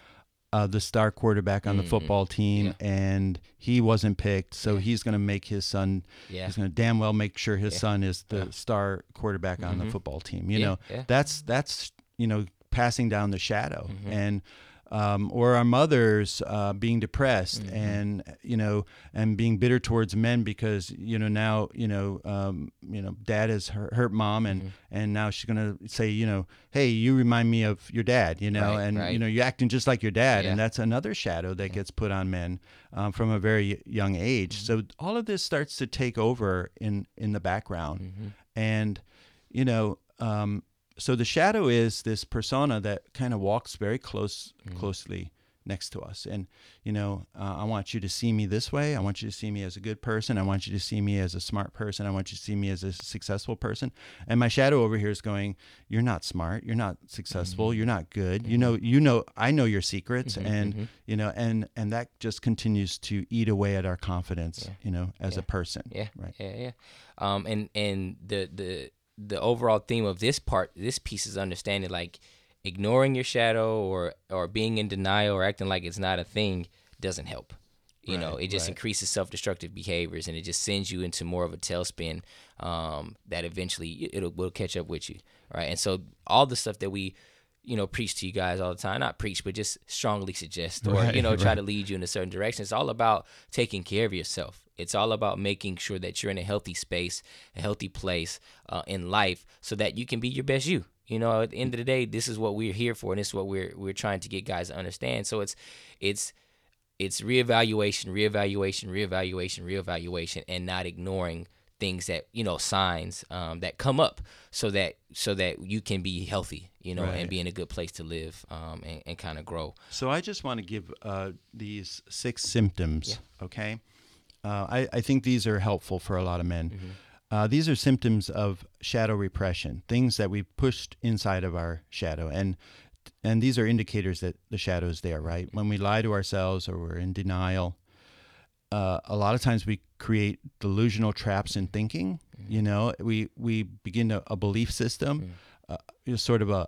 uh, the star quarterback on the football team, and he wasn't picked. So he's going to make his son. Yeah. He's going to damn well make sure his son is the star quarterback on the football team. You Mm-hmm. Yeah, know, yeah. that's that's you know passing down the shadow Mm-hmm. and. Um, or our mothers uh, being depressed Mm-hmm. and you know and being bitter towards men because you know now you know um, you know dad has hurt, hurt mom and Mm-hmm. and now she's gonna say you know hey you remind me of your dad you know Right, and right. you know you're acting just like your dad Yeah. and that's another shadow that gets put on men um, from a very young age Mm-hmm. so all of this starts to take over in in the background Mm-hmm. and you know um, so the shadow is this persona that kind of walks very close Mm-hmm. closely next to us. And you know uh, i want you to see me this way. I want you to see me as a good person. I want you to see me as a smart person. I want you to see me as a successful person. And my shadow over here is going you're not smart. You're not successful. Mm-hmm. you're not good. You know you know i know your secrets and you know and and that just continues to eat away at our confidence you know as a person. Yeah, right. Yeah, yeah. Um, and and the the the overall theme of this part, this piece is understanding like ignoring your shadow or or being in denial or acting like it's not a thing doesn't help. You know, it just right. increases self-destructive behaviors and it just sends you into more of a tailspin um, that eventually it'll will catch up with you, right? And so all the stuff that we you know preach to you guys all the time not preach but just strongly suggest or Right, you know try right. to lead you in a certain direction it's all about taking care of yourself it's all about making sure that you're in a healthy space a healthy place uh, in life so that you can be your best you. You know at the end of the day this is what we're here for and this is what we're we're trying to get guys to understand. So it's it's it's reevaluation reevaluation reevaluation reevaluation and not ignoring things that you know signs um, that come up so that so that you can be healthy you know and be in a good place to live um, and, and kind of grow. So I just want to give uh, these six symptoms, okay? Uh, I, I think these are helpful for a lot of men. Uh, these are symptoms of shadow repression, things that we pushed inside of our shadow, and and these are indicators that the shadow is there, right? When we lie to ourselves or we're in denial, uh, a lot of times we create delusional traps in thinking. You know, we we begin a, a belief system, uh, you know, sort of a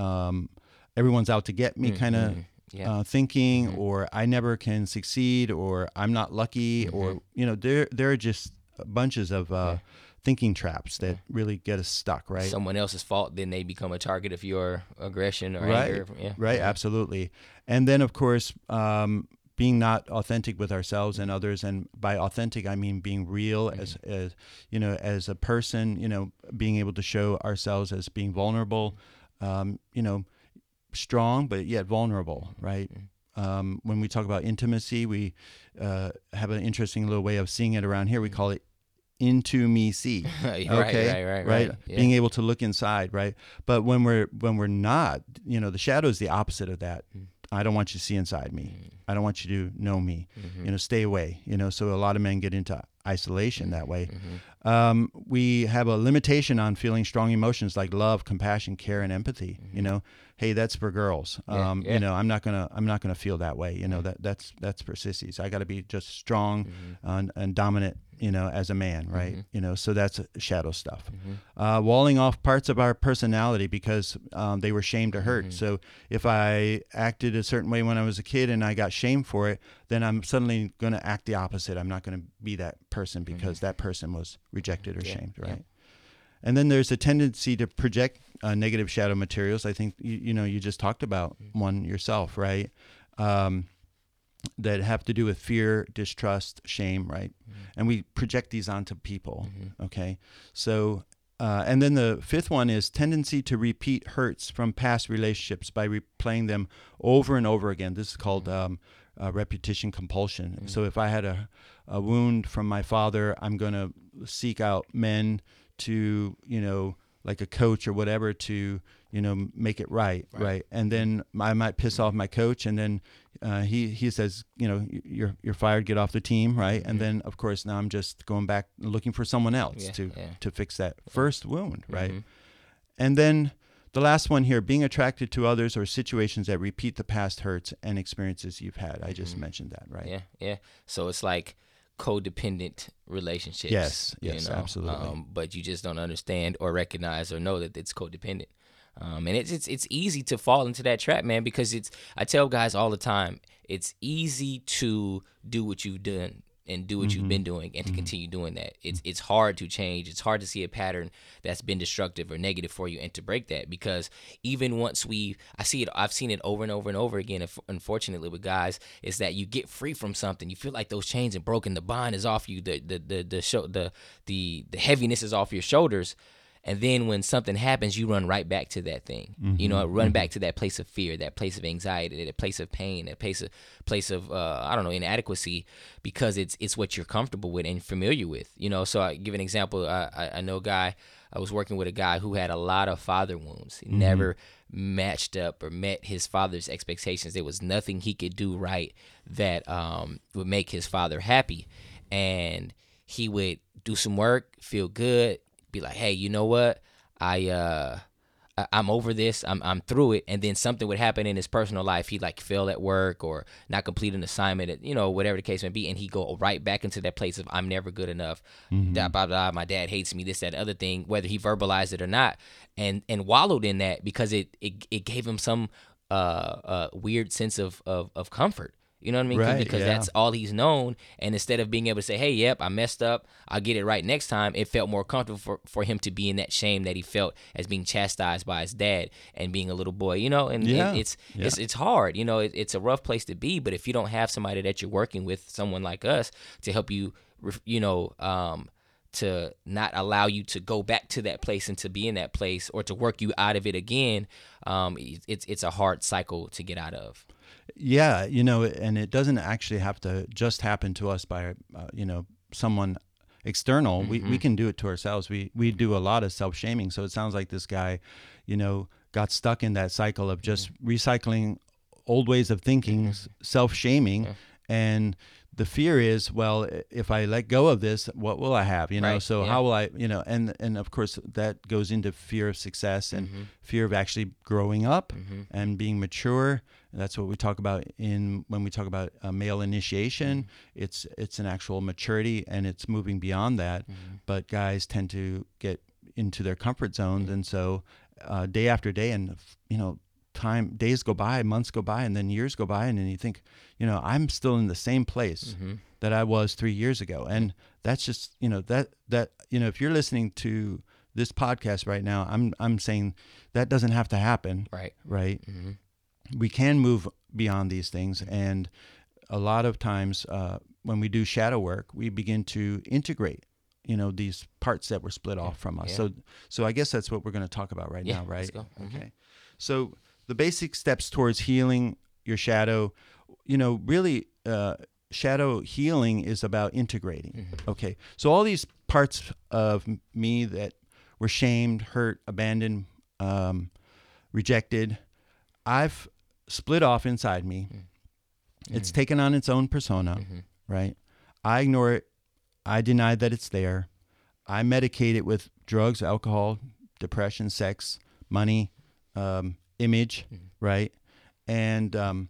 um, everyone's out to get me kind of Yeah. uh, thinking, or I never can succeed, or I'm not lucky, or you know, there there are just bunches of uh, thinking traps that really get us stuck, right? someone else's fault then they become a target of your aggression or right. anger yeah. Right absolutely. And then of course um, being not authentic with ourselves and others and by authentic i mean being real Mm-hmm. as as you know as a person you know being able to show ourselves as being vulnerable um, you know strong but yet vulnerable right? Mm-hmm. um, when we talk about intimacy we uh, have an interesting little way of seeing it around here. We call it into me see. Right, okay? right, right, right. Yeah. being able to look inside right? But when we're when we're not you know the shadow is the opposite of that. Mm. i don't want you to see inside me. I don't want you to know me. Mm-hmm. you know stay away you know? So a lot of men get into isolation that way. Mm-hmm. um, we have a limitation on feeling strong emotions like love compassion care and empathy you know hey that's for girls Mm-hmm. Yeah, um, yeah. you know i'm not gonna i'm not gonna feel that way you know that that's that's for sissies i gotta be just strong Mm-hmm. and, and dominant you know as a man right you know so that's shadow stuff Mm-hmm. uh, walling off parts of our personality because um, they were shamed or hurt Mm-hmm. so if i acted a certain way when i was a kid and i got shamed for it then i'm suddenly going to act the opposite i'm not going to be that person because that person was rejected or Mm-hmm. Yeah, shamed right and then there's a tendency to project uh, negative shadow materials. I think you, you know you just talked about Mm-hmm. one yourself, right? Um, that have to do with fear, distrust, shame, right? Mm-hmm. And we project these onto people. Okay, so. Uh, and then the fifth one is tendency to repeat hurts from past relationships by replaying them over and over again. This is called um, uh, repetition compulsion. So if I had a, a wound from my father, I'm going to seek out men to, you know, like a coach or whatever to, you know, make it right, right. And then I might piss off my coach, and then uh, he he says, you know, you're you're fired, get off the team, right? And then of course now I'm just going back looking for someone else Yeah, to yeah. to fix that first wound, right? Mhm. And then the last one here, being attracted to others or situations that repeat the past hurts and experiences you've had. I just mentioned that, right? Yeah, yeah. So it's like codependent relationships. Yes, you yes, know, absolutely. Um, but you just don't understand or recognize or know that it's codependent. Um, and it's it's it's easy to fall into that trap, man, because it's I tell guys all the time, it's easy to do what you've done and do what you've mm-hmm. been doing and to mm-hmm. continue doing that. It's mm-hmm. it's hard to change. It's hard to see a pattern that's been destructive or negative for you and to break that because even once we I see it I've seen it over and over and over again unfortunately with guys is that you get free from something. You feel like those chains are broken, the bond is off you, the the the the show the the the heaviness is off your shoulders. And then when something happens, you run right back to that thing. You know, run back to that place of fear, that place of anxiety, that place of pain, that place of place of uh, I don't know inadequacy, because it's it's what you're comfortable with and familiar with. You know, so I give an example. I, I, I know a guy. I was working with a guy who had a lot of father wounds. He never matched up or met his father's expectations. There was nothing he could do right that um, would make his father happy, and he would do some work, feel good, be like, hey, you know what? I uh I'm over this. I'm I'm through it. And then something would happen in his personal life. He'd like fail at work or not complete an assignment, at, you know, whatever the case may be. And he'd go right back into that place of I'm never good enough. Blah, blah, blah. My dad hates me, this, that, other thing, whether he verbalized it or not. And and wallowed in that because it it, it gave him some uh, uh weird sense of, of, of comfort. You know what I mean? Right, because yeah. that's all he's known. And instead of being able to say, hey, yep, I messed up, I'll get it right next time, it felt more comfortable for, for him to be in that shame that he felt as being chastised by his dad and being a little boy, you know? And Yeah, it's, yeah. it's it's hard, you know, it, it's a rough place to be. But if you don't have somebody that you're working with, someone like us, to help you, you know, um, to not allow you to go back to that place and to be in that place or to work you out of it again, um, it- it's it's a hard cycle to get out of. Yeah, you know, and it doesn't actually have to just happen to us by, uh, you know, someone external. We, we mm-hmm. can do it to ourselves. We we do a lot of self shaming. So it sounds like this guy, you know, got stuck in that cycle of just mm-hmm. recycling old ways of thinking, mm-hmm. self shaming, and the fear is, well, if I let go of this, what will I have? You know, Right, so yeah. how will I? You know, and and of course that goes into fear of success and fear of actually growing up and being mature. That's what we talk about in when we talk about uh, male initiation. Mm-hmm. It's it's an actual maturity and it's moving beyond that. Mm-hmm. But guys tend to get into their comfort zones, mm-hmm. and so uh, day after day, and you know, time days go by, months go by, and then years go by, and then you think, you know, I'm still in the same place that I was three years ago, and that's just you know that that you know if you're listening to this podcast right now, I'm I'm saying that doesn't have to happen Right. right? We can move beyond these things, and a lot of times uh, when we do shadow work, we begin to integrate, you know, these parts that were split off from us. yeah. So, so I guess that's what we're going to talk about right Yeah, now, right? Mhm. Okay. So the basic steps towards healing your shadow, you know, really, uh, shadow healing is about integrating. Mm-hmm. Okay. So all these parts of me that were shamed, hurt, abandoned, um, rejected, I've split off inside me. It's taken on its own persona, right? I ignore it. I deny that it's there. I medicate it with drugs, alcohol, depression, sex, money, um, image, right? And um,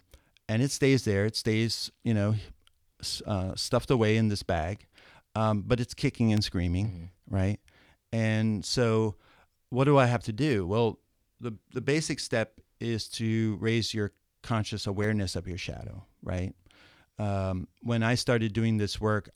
and it stays there. It stays, you know, uh, stuffed away in this bag, um, but it's kicking and screaming, right? And so, what do I have to do? Well, the the basic step is to raise your conscious awareness of your shadow, right? Um, when I started doing this work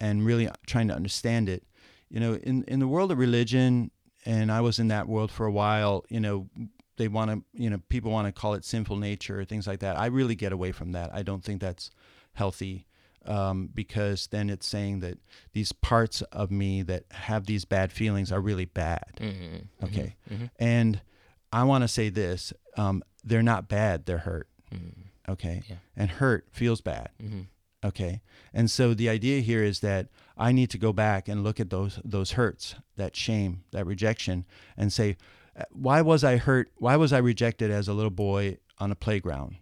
and really trying to understand it, you know, in in the world of religion, and I was in that world for a while, you know, they want to, you know, people want to call it sinful nature things like that. I really get away from that. I don't think that's healthy um, because then it's saying that these parts of me that have these bad feelings are really bad. Mm-hmm. Okay. And I want to say this um, they're not bad, they're hurt. Okay. Mm-hmm. Yeah. And hurt feels bad. Mm-hmm. Okay. And so the idea here is that I need to go back and look at those those hurts, that shame, that rejection, and say, uh, why was I hurt? Why was I rejected as a little boy on a playground?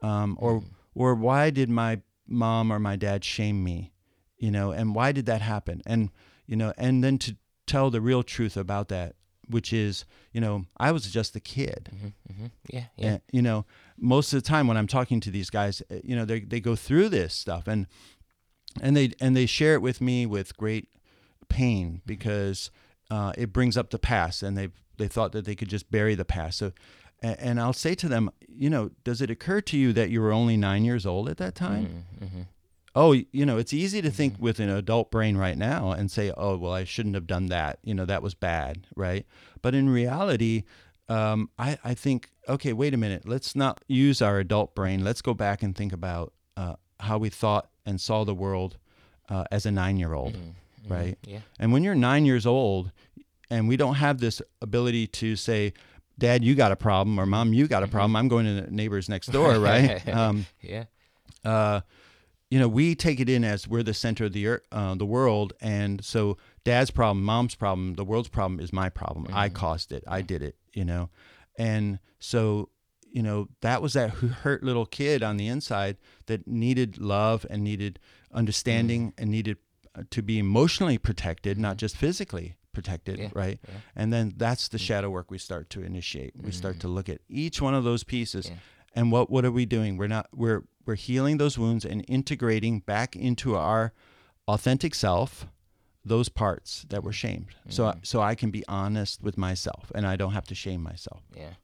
Um, or or why did my mom or my dad shame me? You know, and why did that happen? And you know, and then to tell the real truth about that, which is, you know, I was just a kid. Mm-hmm. Yeah, yeah. And, you know, most of the time when I'm talking to these guys, uh, you know, they they go through this stuff and and they and they share it with me with great pain because uh, it brings up the past and they they thought that they could just bury the past. So, and, and I'll say to them, you know, does it occur to you that you were only nine years old at that time? Mm-hmm. Oh, you know, it's easy to think with an adult brain right now and say, oh, well, I shouldn't have done that. You know, that was bad, right? But in reality, um, I, I think, okay, wait a minute. Let's not use our adult brain. Let's go back and think about uh, how we thought and saw the world uh, as a nine year old, right? Yeah. And when you're nine years old and we don't have this ability to say, Dad, you got a problem, or Mom, you got a problem, I'm going to the neighbors next door, right? um, Yeah. uh, you know, we take it in as we're the center of the earth, uh, the world, and so dad's problem, mom's problem, the world's problem is my problem. I mm-hmm. caused it. I did it. You know, and so you know that was that hurt little kid on the inside that needed love and needed understanding mm. and needed uh, to be emotionally protected, not mm-hmm. just physically protected, Yeah, right? And then that's the mm. shadow work we start to initiate. We start mm. to look at each one of those pieces. Yeah. And what what are we doing? We're not we're we're healing those wounds and integrating back into our authentic self those parts that were shamed. So I so I can be honest with myself and I don't have to shame myself. Yeah.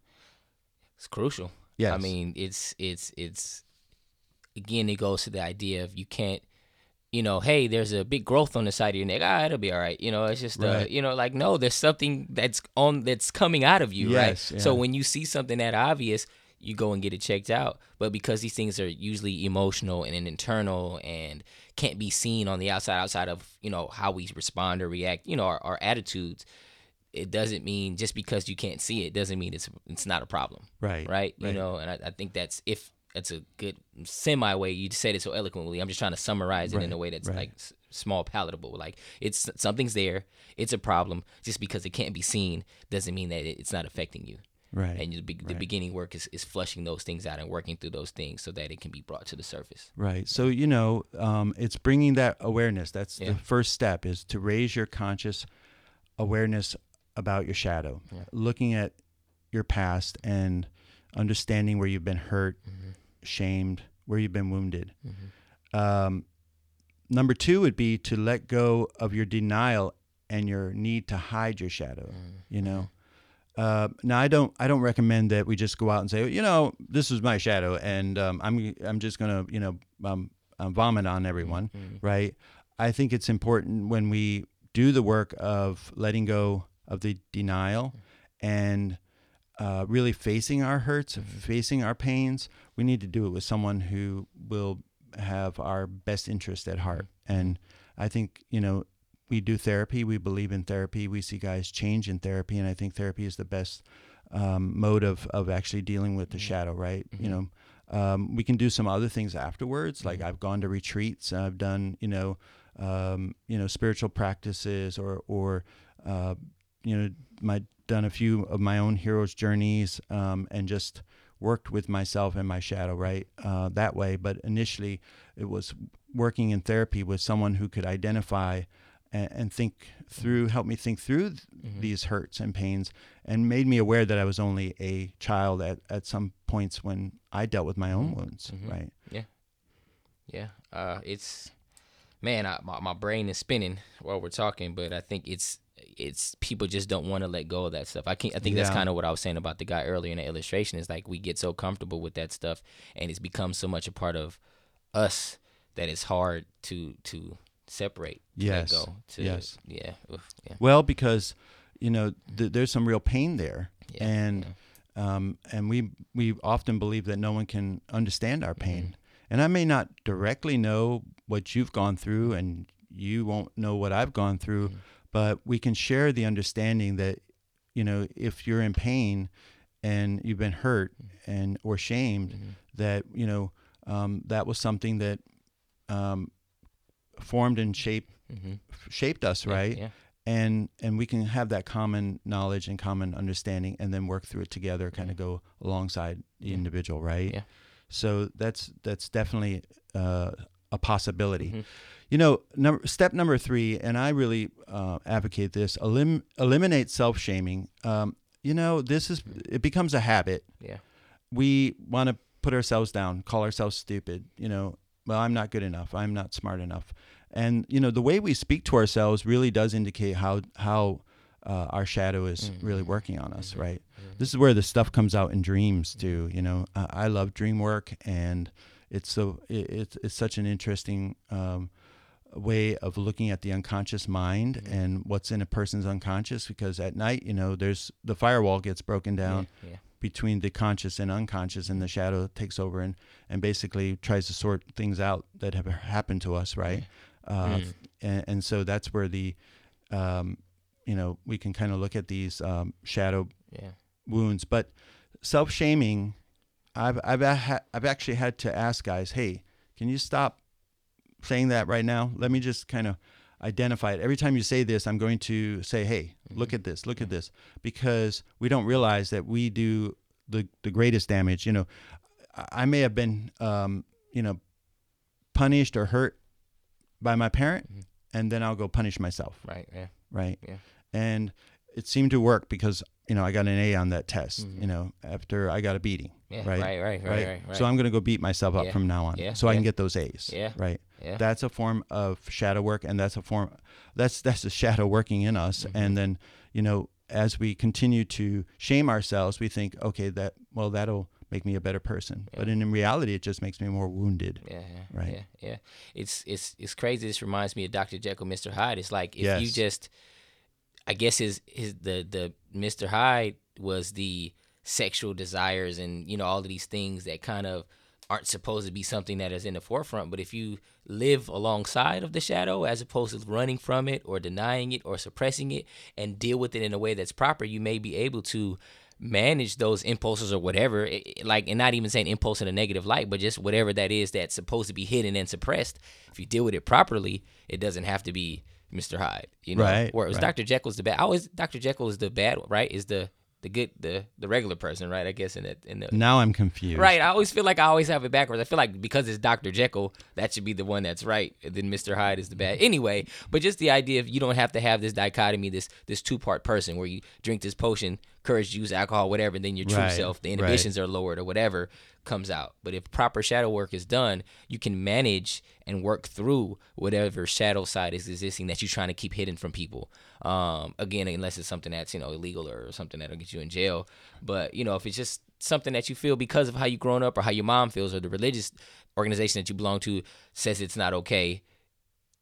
It's crucial. Yeah. I mean, it's it's it's again it goes to the idea of you can't you know, hey, there's a big growth on the side of your neck. Ah, it'll be all right. You know, it's just uh, you know, like no, there's something that's on that's coming out of you, Yes, right? So when you see something that obvious, you go and get it checked out. But because these things are usually emotional and internal and can't be seen on the outside, outside of you know how we respond or react, you know, our, our attitudes, it doesn't mean just because you can't see it doesn't mean it's it's not a problem Right, right you right. know and I, I think that's if that's a good semi way you said it so eloquently i'm just trying to summarize it in a way that's right. like s- small palatable like it's something's there it's a problem just because it can't be seen doesn't mean that it's not affecting you Right. and the, be- the beginning work is, is flushing those things out and working through those things so that it can be brought to the surface Right. So you know, um, it's bringing that awareness. That's Yeah. the first step is to raise your conscious awareness about your shadow, looking at your past and understanding where you've been hurt, shamed, where you've been wounded. Um, number two would be to let go of your denial and your need to hide your shadow. You know. Uh, now I don't I don't recommend that we just go out and say you know this is my shadow and um, I'm I'm just gonna you know um, uh, vomit on everyone right? I think it's important when we do the work of letting go of the denial and uh, really facing our hurts facing our pains we need to do it with someone who will have our best interest at heart. And I think you know we do therapy. We believe in therapy. We see guys change in therapy, and I think therapy is the best um, mode of of actually dealing with the shadow. Right? You know. Um, we can do some other things afterwards. Like I've gone to retreats. I've done, you know, um, you know, spiritual practices, or or uh, you know, my done a few of my own heroes journeys, um, and just worked with myself and my shadow right uh, that way. But initially, it was working in therapy with someone who could identify and, and think through, help me think through th- mm-hmm. these hurts and pains, and made me aware that I was only a child at, at some points when I dealt with my own mm-hmm. wounds, mm-hmm. right? Yeah. Yeah. Uh, it's man, I, my my brain is spinning while we're talking, but I think it's it's people just don't want to let go of that stuff. I can not I think that's kind of what I was saying about the guy earlier in the illustration. Is like we get so comfortable with that stuff, and it's become so much a part of us that it's hard to to separate. Yes. Go. To, Yes. Yeah. Oof, yeah. Well, because you know th- there's some real pain there, Yeah, and um, and we we often believe that no one can understand our pain, Mm-hmm. and I may not directly know what you've gone through, and you won't know what I've gone through, Mm-hmm. but we can share the understanding that you know if you're in pain and you've been hurt Mm-hmm. and or shamed, that you know um, that was something that um, formed and shaped shaped us, right? Mm-hmm. yeah. and and we can have that common knowledge and common understanding and then work through it together kind of go alongside the individual right Yeah. so that's that's definitely uh, a possibility Mm-hmm. you know number, step number three and i really uh, advocate this elim- eliminate self-shaming um, you know this is it becomes a habit Yeah. we want to put ourselves down, call ourselves stupid, you know, well, I'm not good enough. I'm not smart enough. And, you know, the way we speak to ourselves really does indicate how, how, uh, our shadow is really working on us, right? This is where the stuff comes out in dreams too. You know, uh, I love dream work, and it's so it, it's it's such an interesting um, way of looking at the unconscious mind and what's in a person's unconscious. Because at night, you know, there's the firewall gets broken down yeah. Between the conscious and unconscious, and the shadow takes over and, and basically tries to sort things out that have happened to us, right? Uh, and, and so that's where the, um, you know, we can kind of look at these um, shadow Yeah. wounds. But self shaming, I've I've ha- I've actually had to ask guys, hey, can you stop saying that right now? Let me just kind of identify it. Every time you say this, I'm going to say, hey, look mm-hmm. at this, look at mm-hmm. this, because we don't realize that we do the the greatest damage. You know, I- may have been, um, you know, punished or hurt by my parent, mm-hmm. and then I'll go punish myself Right. Yeah. right? Yeah. And it seemed to work because you know I got an A on that test. You know, after I got a beating. Mm-hmm. Yeah, right. right, right, right, right, right. So I'm going to go beat myself up Yeah. from now on, Yeah, so I can get those A's. Yeah. Right. Yeah. That's a form of shadow work, and that's a form. That's that's the shadow working in us, Mm-hmm. and then you know as we continue to shame ourselves, we think, okay, that well that'll make me a better person, but in, in reality, it just makes me more wounded. Yeah, yeah, Right. Yeah, yeah. It's it's it's crazy. This reminds me of Dr. Jekyll, Mr. Hyde. It's like if you just, I guess his his the the Mr. Hyde was the sexual desires and you know all of these things that kind of aren't supposed to be something that is in the forefront. But if you live alongside of the shadow as opposed to running from it or denying it or suppressing it and deal with it in a way that's proper, you may be able to manage those impulses or whatever it- like and not even saying impulse in a negative light but just whatever that is that's supposed to be hidden and suppressed if you deal with it properly it doesn't have to be mr hyde you know Right, whereas right. dr jekyll's the bad i always dr jekyll is the bad right is the the good the the regular person right i guess in that in the Now I'm confused. Right. I always feel like I always have it backwards. I feel like because it's Dr. Jekyll, that should be the one that's right. Then Mr. Hyde is the bad. Anyway, but just the idea of you don't have to have this dichotomy, this this two part person where you drink this potion, courage, to use alcohol, whatever, and then your true Right, self, the right. inhibitions are lowered or whatever comes out. But if proper shadow work is done, you can manage and work through whatever shadow side is existing that you're trying to keep hidden from people. Um, again, unless it's something that's you know illegal or something that'll get you in jail. But you know, if it's just something that you feel because of how you've grown up or how your mom feels or the religious organization that you belong to says it's not okay.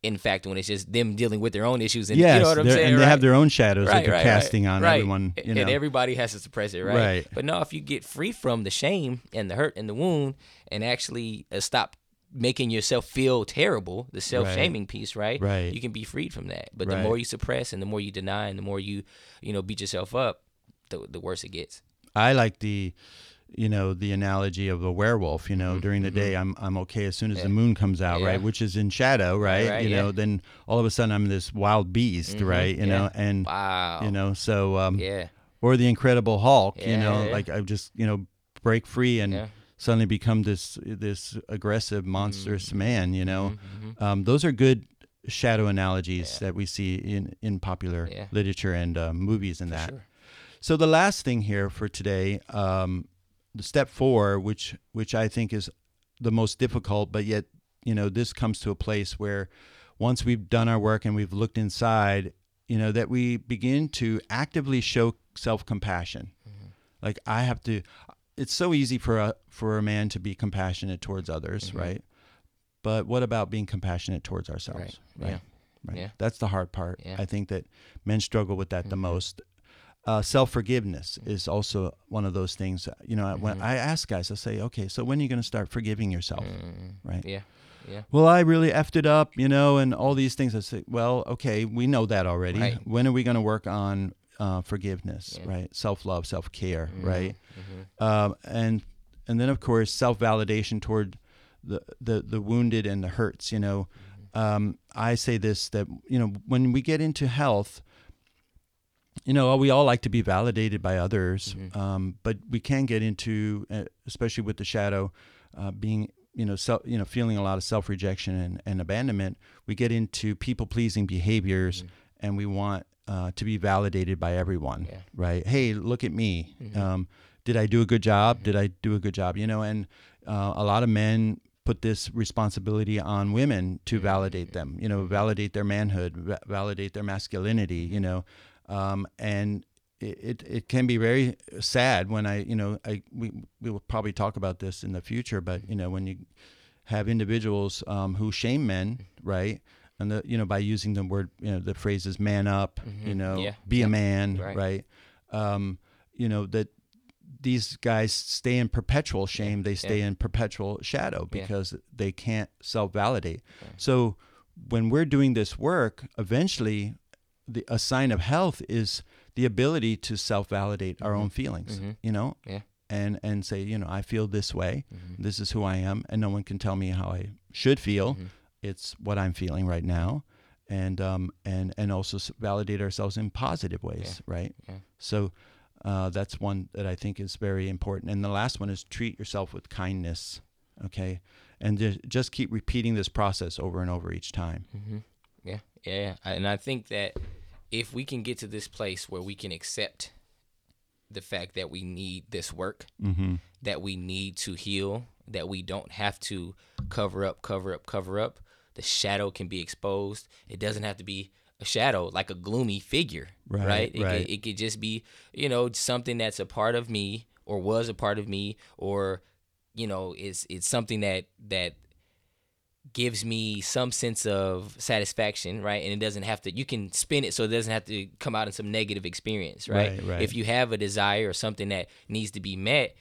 In fact, when it's just them dealing with their own issues, and Yes, you know what I'm saying, and they right? have their own shadows that they're right, casting right, on right. everyone. You know, and everybody has to suppress it, right? Right. But no, if you get free from the shame and the hurt and the wound, and actually uh, stop making yourself feel terrible, the self shaming piece, right? Right. You can be freed from that. But the more you suppress and the more you deny and the more you, you know, beat yourself up, the the worse it gets. I like the, you know, the analogy of a werewolf. You know, during the day I'm I'm okay. As soon as the Mm-hmm. Moon comes out, Yeah. right, which is in shadow, right, right, you know, then all of a sudden I'm this wild beast, right, you know, and Wow. you know, so um, Yeah. or the Incredible Hulk, you know, like I just you know break free and Yeah. suddenly become this this aggressive monstrous Mm-hmm. man, you know. Um, those are good shadow analogies that we see in in popular Yeah. literature and uh, movies and that. Sure. So the last thing here for today, um, the step four, which which I think is the most difficult, but yet you know this comes to a place where once we've done our work and we've looked inside, you know that we begin to actively show self compassion. Like I have to. It's so easy for a for a man to be compassionate towards others, right? But what about being compassionate towards ourselves? Right. Yeah. Right. Yeah. That's the hard part. Yeah. Mm-hmm. I think that men struggle with that the most. Uh, Self forgiveness is also one of those things. You know, Mm-hmm. when I ask guys, I say, okay, so when are you going to start forgiving yourself? Right. Mm-hmm. Yeah. Yeah. Well, I really effed it up, you know, and all these things. I say, well, okay, we know that already. Right. When are we going to work on uh, forgiveness? Yeah. Mm-hmm. Right. Self love, self care. Right. Um, and and then of course self validation toward the, the the wounded and the hurts. You know, um, I say this that you know when we get into health, you know we all like to be validated by others, um, but we can get into, uh, especially with the shadow, uh, being you know self, you know feeling a lot of self rejection and, and abandonment. We get into people pleasing behaviors, and we want. Uh, to be validated by everyone, Yeah. right? Hey, look at me. Um, did I do a good job? Did I do a good job? You know, and uh, a lot of men put this responsibility on women to validate them. You know, validate their manhood, va- validate their masculinity. You know, um, and it, it it can be very sad when I you know I we we will probably talk about this in the future, but you know when you have individuals um, who shame men, right? And the you know by using the word you know the phrases "man up," you know, Mm-hmm. Yeah. be a man, Right. right? Um, you know that these guys stay in perpetual shame. They stay in perpetual shadow Yeah. because they can't self-validate. So when we're doing this work, eventually, the, a sign of health is the ability to self-validate our own feelings. You know, Mm-hmm. Yeah. and and say, you know, I feel this way. Mm-hmm. This is who I am, and no one can tell me how I should feel. Mm-hmm. It's what I'm feeling right now, and um and and also validate ourselves in positive ways, right? Yeah. So. Uh, that's one that I think is very important. And the last one is treat yourself with kindness, okay? And just, just keep repeating this process over and over each time. Yeah, yeah, yeah. And I think that if we can get to this place where we can accept the fact that we need this work, Mm-hmm. that we need to heal, that we don't have to cover up, cover up, cover up, the shadow can be exposed. It doesn't have to be a shadow like a gloomy figure, Right, right? It, right. Could, it could just be, you know, something that's a part of me or was a part of me or you know, it's it's something that that gives me some sense of satisfaction, right? And it doesn't have to you can spin it so it doesn't have to come out in some negative experience, right? Right, right. If you have a desire or something that needs to be met,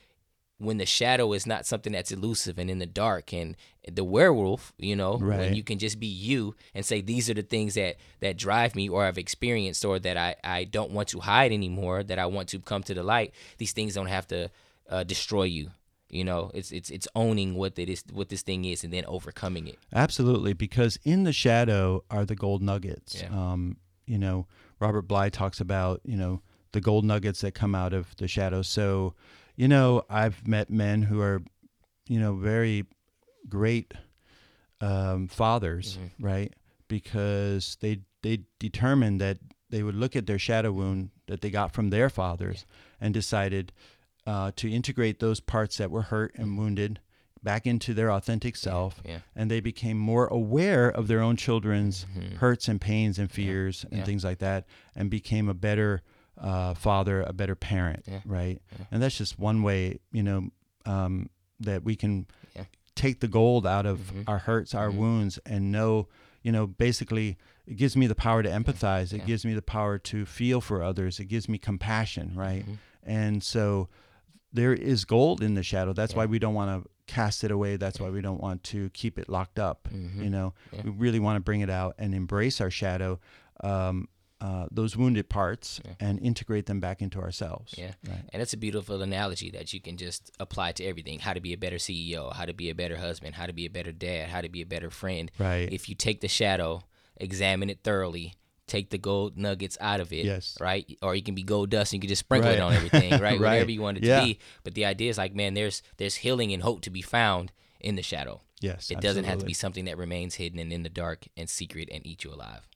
when the shadow is not something that's elusive and in the dark and the werewolf, you know, when Right. you can just be you and say these are the things that that drive me or I've experienced or that I I don't want to hide anymore, that I want to come to the light. These things don't have to uh, destroy you. You know, it's it's it's owning what it is, what this thing is, and then overcoming it. Absolutely, because in the shadow are the gold nuggets. Yeah. Um, you know, Robert Bly talks about you know the gold nuggets that come out of the shadow. So, you know, I've met men who are, you know, very great um, fathers, right? Because they they determined that they would look at their shadow wound that they got from their fathers and decided uh, to integrate those parts that were hurt and wounded back into their authentic self yeah. and they became more aware of their own children's hurts and pains and fears and Mm-hmm. yeah. things like that and became a better uh, father a better parent Yeah. right and that's just one way you know um, that we can Yeah. take the gold out of our hurts our wounds and know you know basically it gives me the power to empathize it gives me the power to feel for others it gives me compassion right and so there is gold in the shadow that's why we don't want to cast it away. That's why we don't want to keep it locked up. Mm-hmm. You know, we really want to bring it out and embrace our shadow, um, uh, those wounded parts, and integrate them back into ourselves. Yeah. Right. And it's a beautiful analogy that you can just apply to everything. How to be a better CEO, how to be a better husband, how to be a better dad, how to be a better friend. Right. If you take the shadow, examine it thoroughly, take the gold nuggets out of it. Yes. Right? Or you can be gold dust and you can just sprinkle it on everything, right? Right. Whatever you want it Yeah. to be. But the idea is like, man, there's there's healing and hope to be found in the shadow. Yes. It doesn't have to be something that remains hidden and in the dark and secret and eat you alive.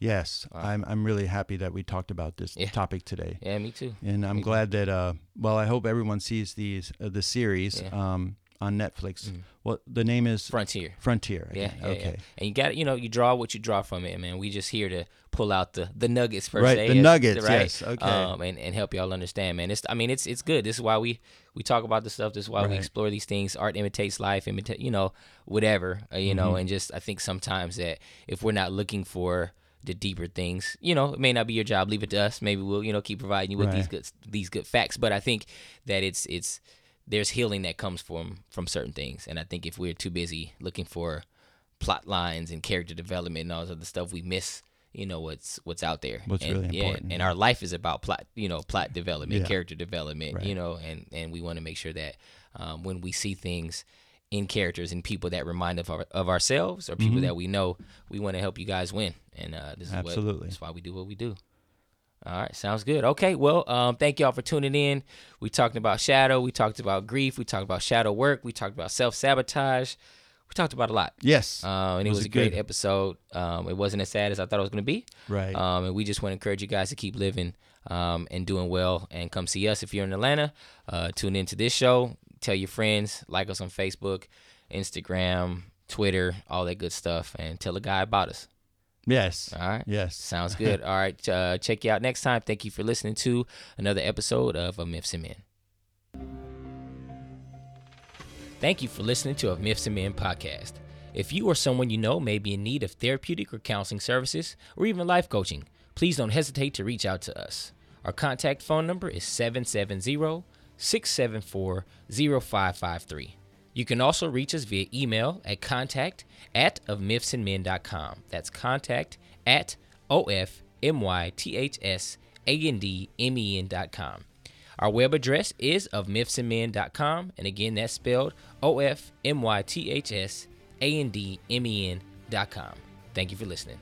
Yes, I'm. I'm really happy that we talked about this Yeah. topic today. Yeah, me too. and I'm glad that uh well I hope everyone sees these uh, the series Yeah. um on Netflix. Well, the name is Frontier. Frontier. Yeah, yeah, okay. yeah. And you got you know you draw what you draw from it, man. We just here to pull out the the nuggets per Right, se. the nuggets, yes, okay. Um, and, and help y'all understand, man. It's I mean it's it's good. This is why we we talk about this stuff. This is why we explore these things. Art imitates life. Imitate you know whatever uh, you Mm-hmm. know. And just I think sometimes that if we're not looking for the deeper things, you know, it may not be your job. Leave it to us. Maybe we'll you know keep providing you with these good these good facts. But I think that it's it's there's healing that comes from from certain things. And I think if we're too busy looking for plot lines and character development and all this other stuff, we miss you know what's what's out there. What's and, really yeah, important, And our life is about plot, you know, plot development, Yeah. character development, you know, and and we want to make sure that um, when we see things in characters and people that remind of our, of ourselves or people Mm-hmm. that we know, we want to help you guys win. And uh, this is what Absolutely. that's why we do what we do. All right, sounds good. Okay, well, um, thank y'all for tuning in. We talked about shadow, we talked about grief, we talked about shadow work, we talked about self sabotage, we talked about a lot. Yes. Uh, and it was, Was a great good? episode. Um, it wasn't as sad as I thought it was going to be. Right. Um, and we just want to encourage you guys to keep living um, and doing well and come see us if you're in Atlanta. Uh, tune into this show. Tell your friends. Like us on Facebook, Instagram, Twitter, all that good stuff. And tell a guy about us. Yes. All right. Yes. Sounds good. All right. Uh, check you out next time. Thank you for listening to another episode of A Myths and Men. Thank you for listening to Of Myths and Men podcast. If you or someone you know may be in need of therapeutic or counseling services or even life coaching, please don't hesitate to reach out to us. Our contact phone number is 770 674 0553. You can also reach us via email at contact at ofmythsandmen.com. That's contact at O-F-M-Y-T-H-S-A-N-D-M-E-N.com. Our web address is ofmythsandmen.com. And again, that's spelled O-F-M-Y-T-H-S-A-N-D-M-E-N.com. Thank you for listening.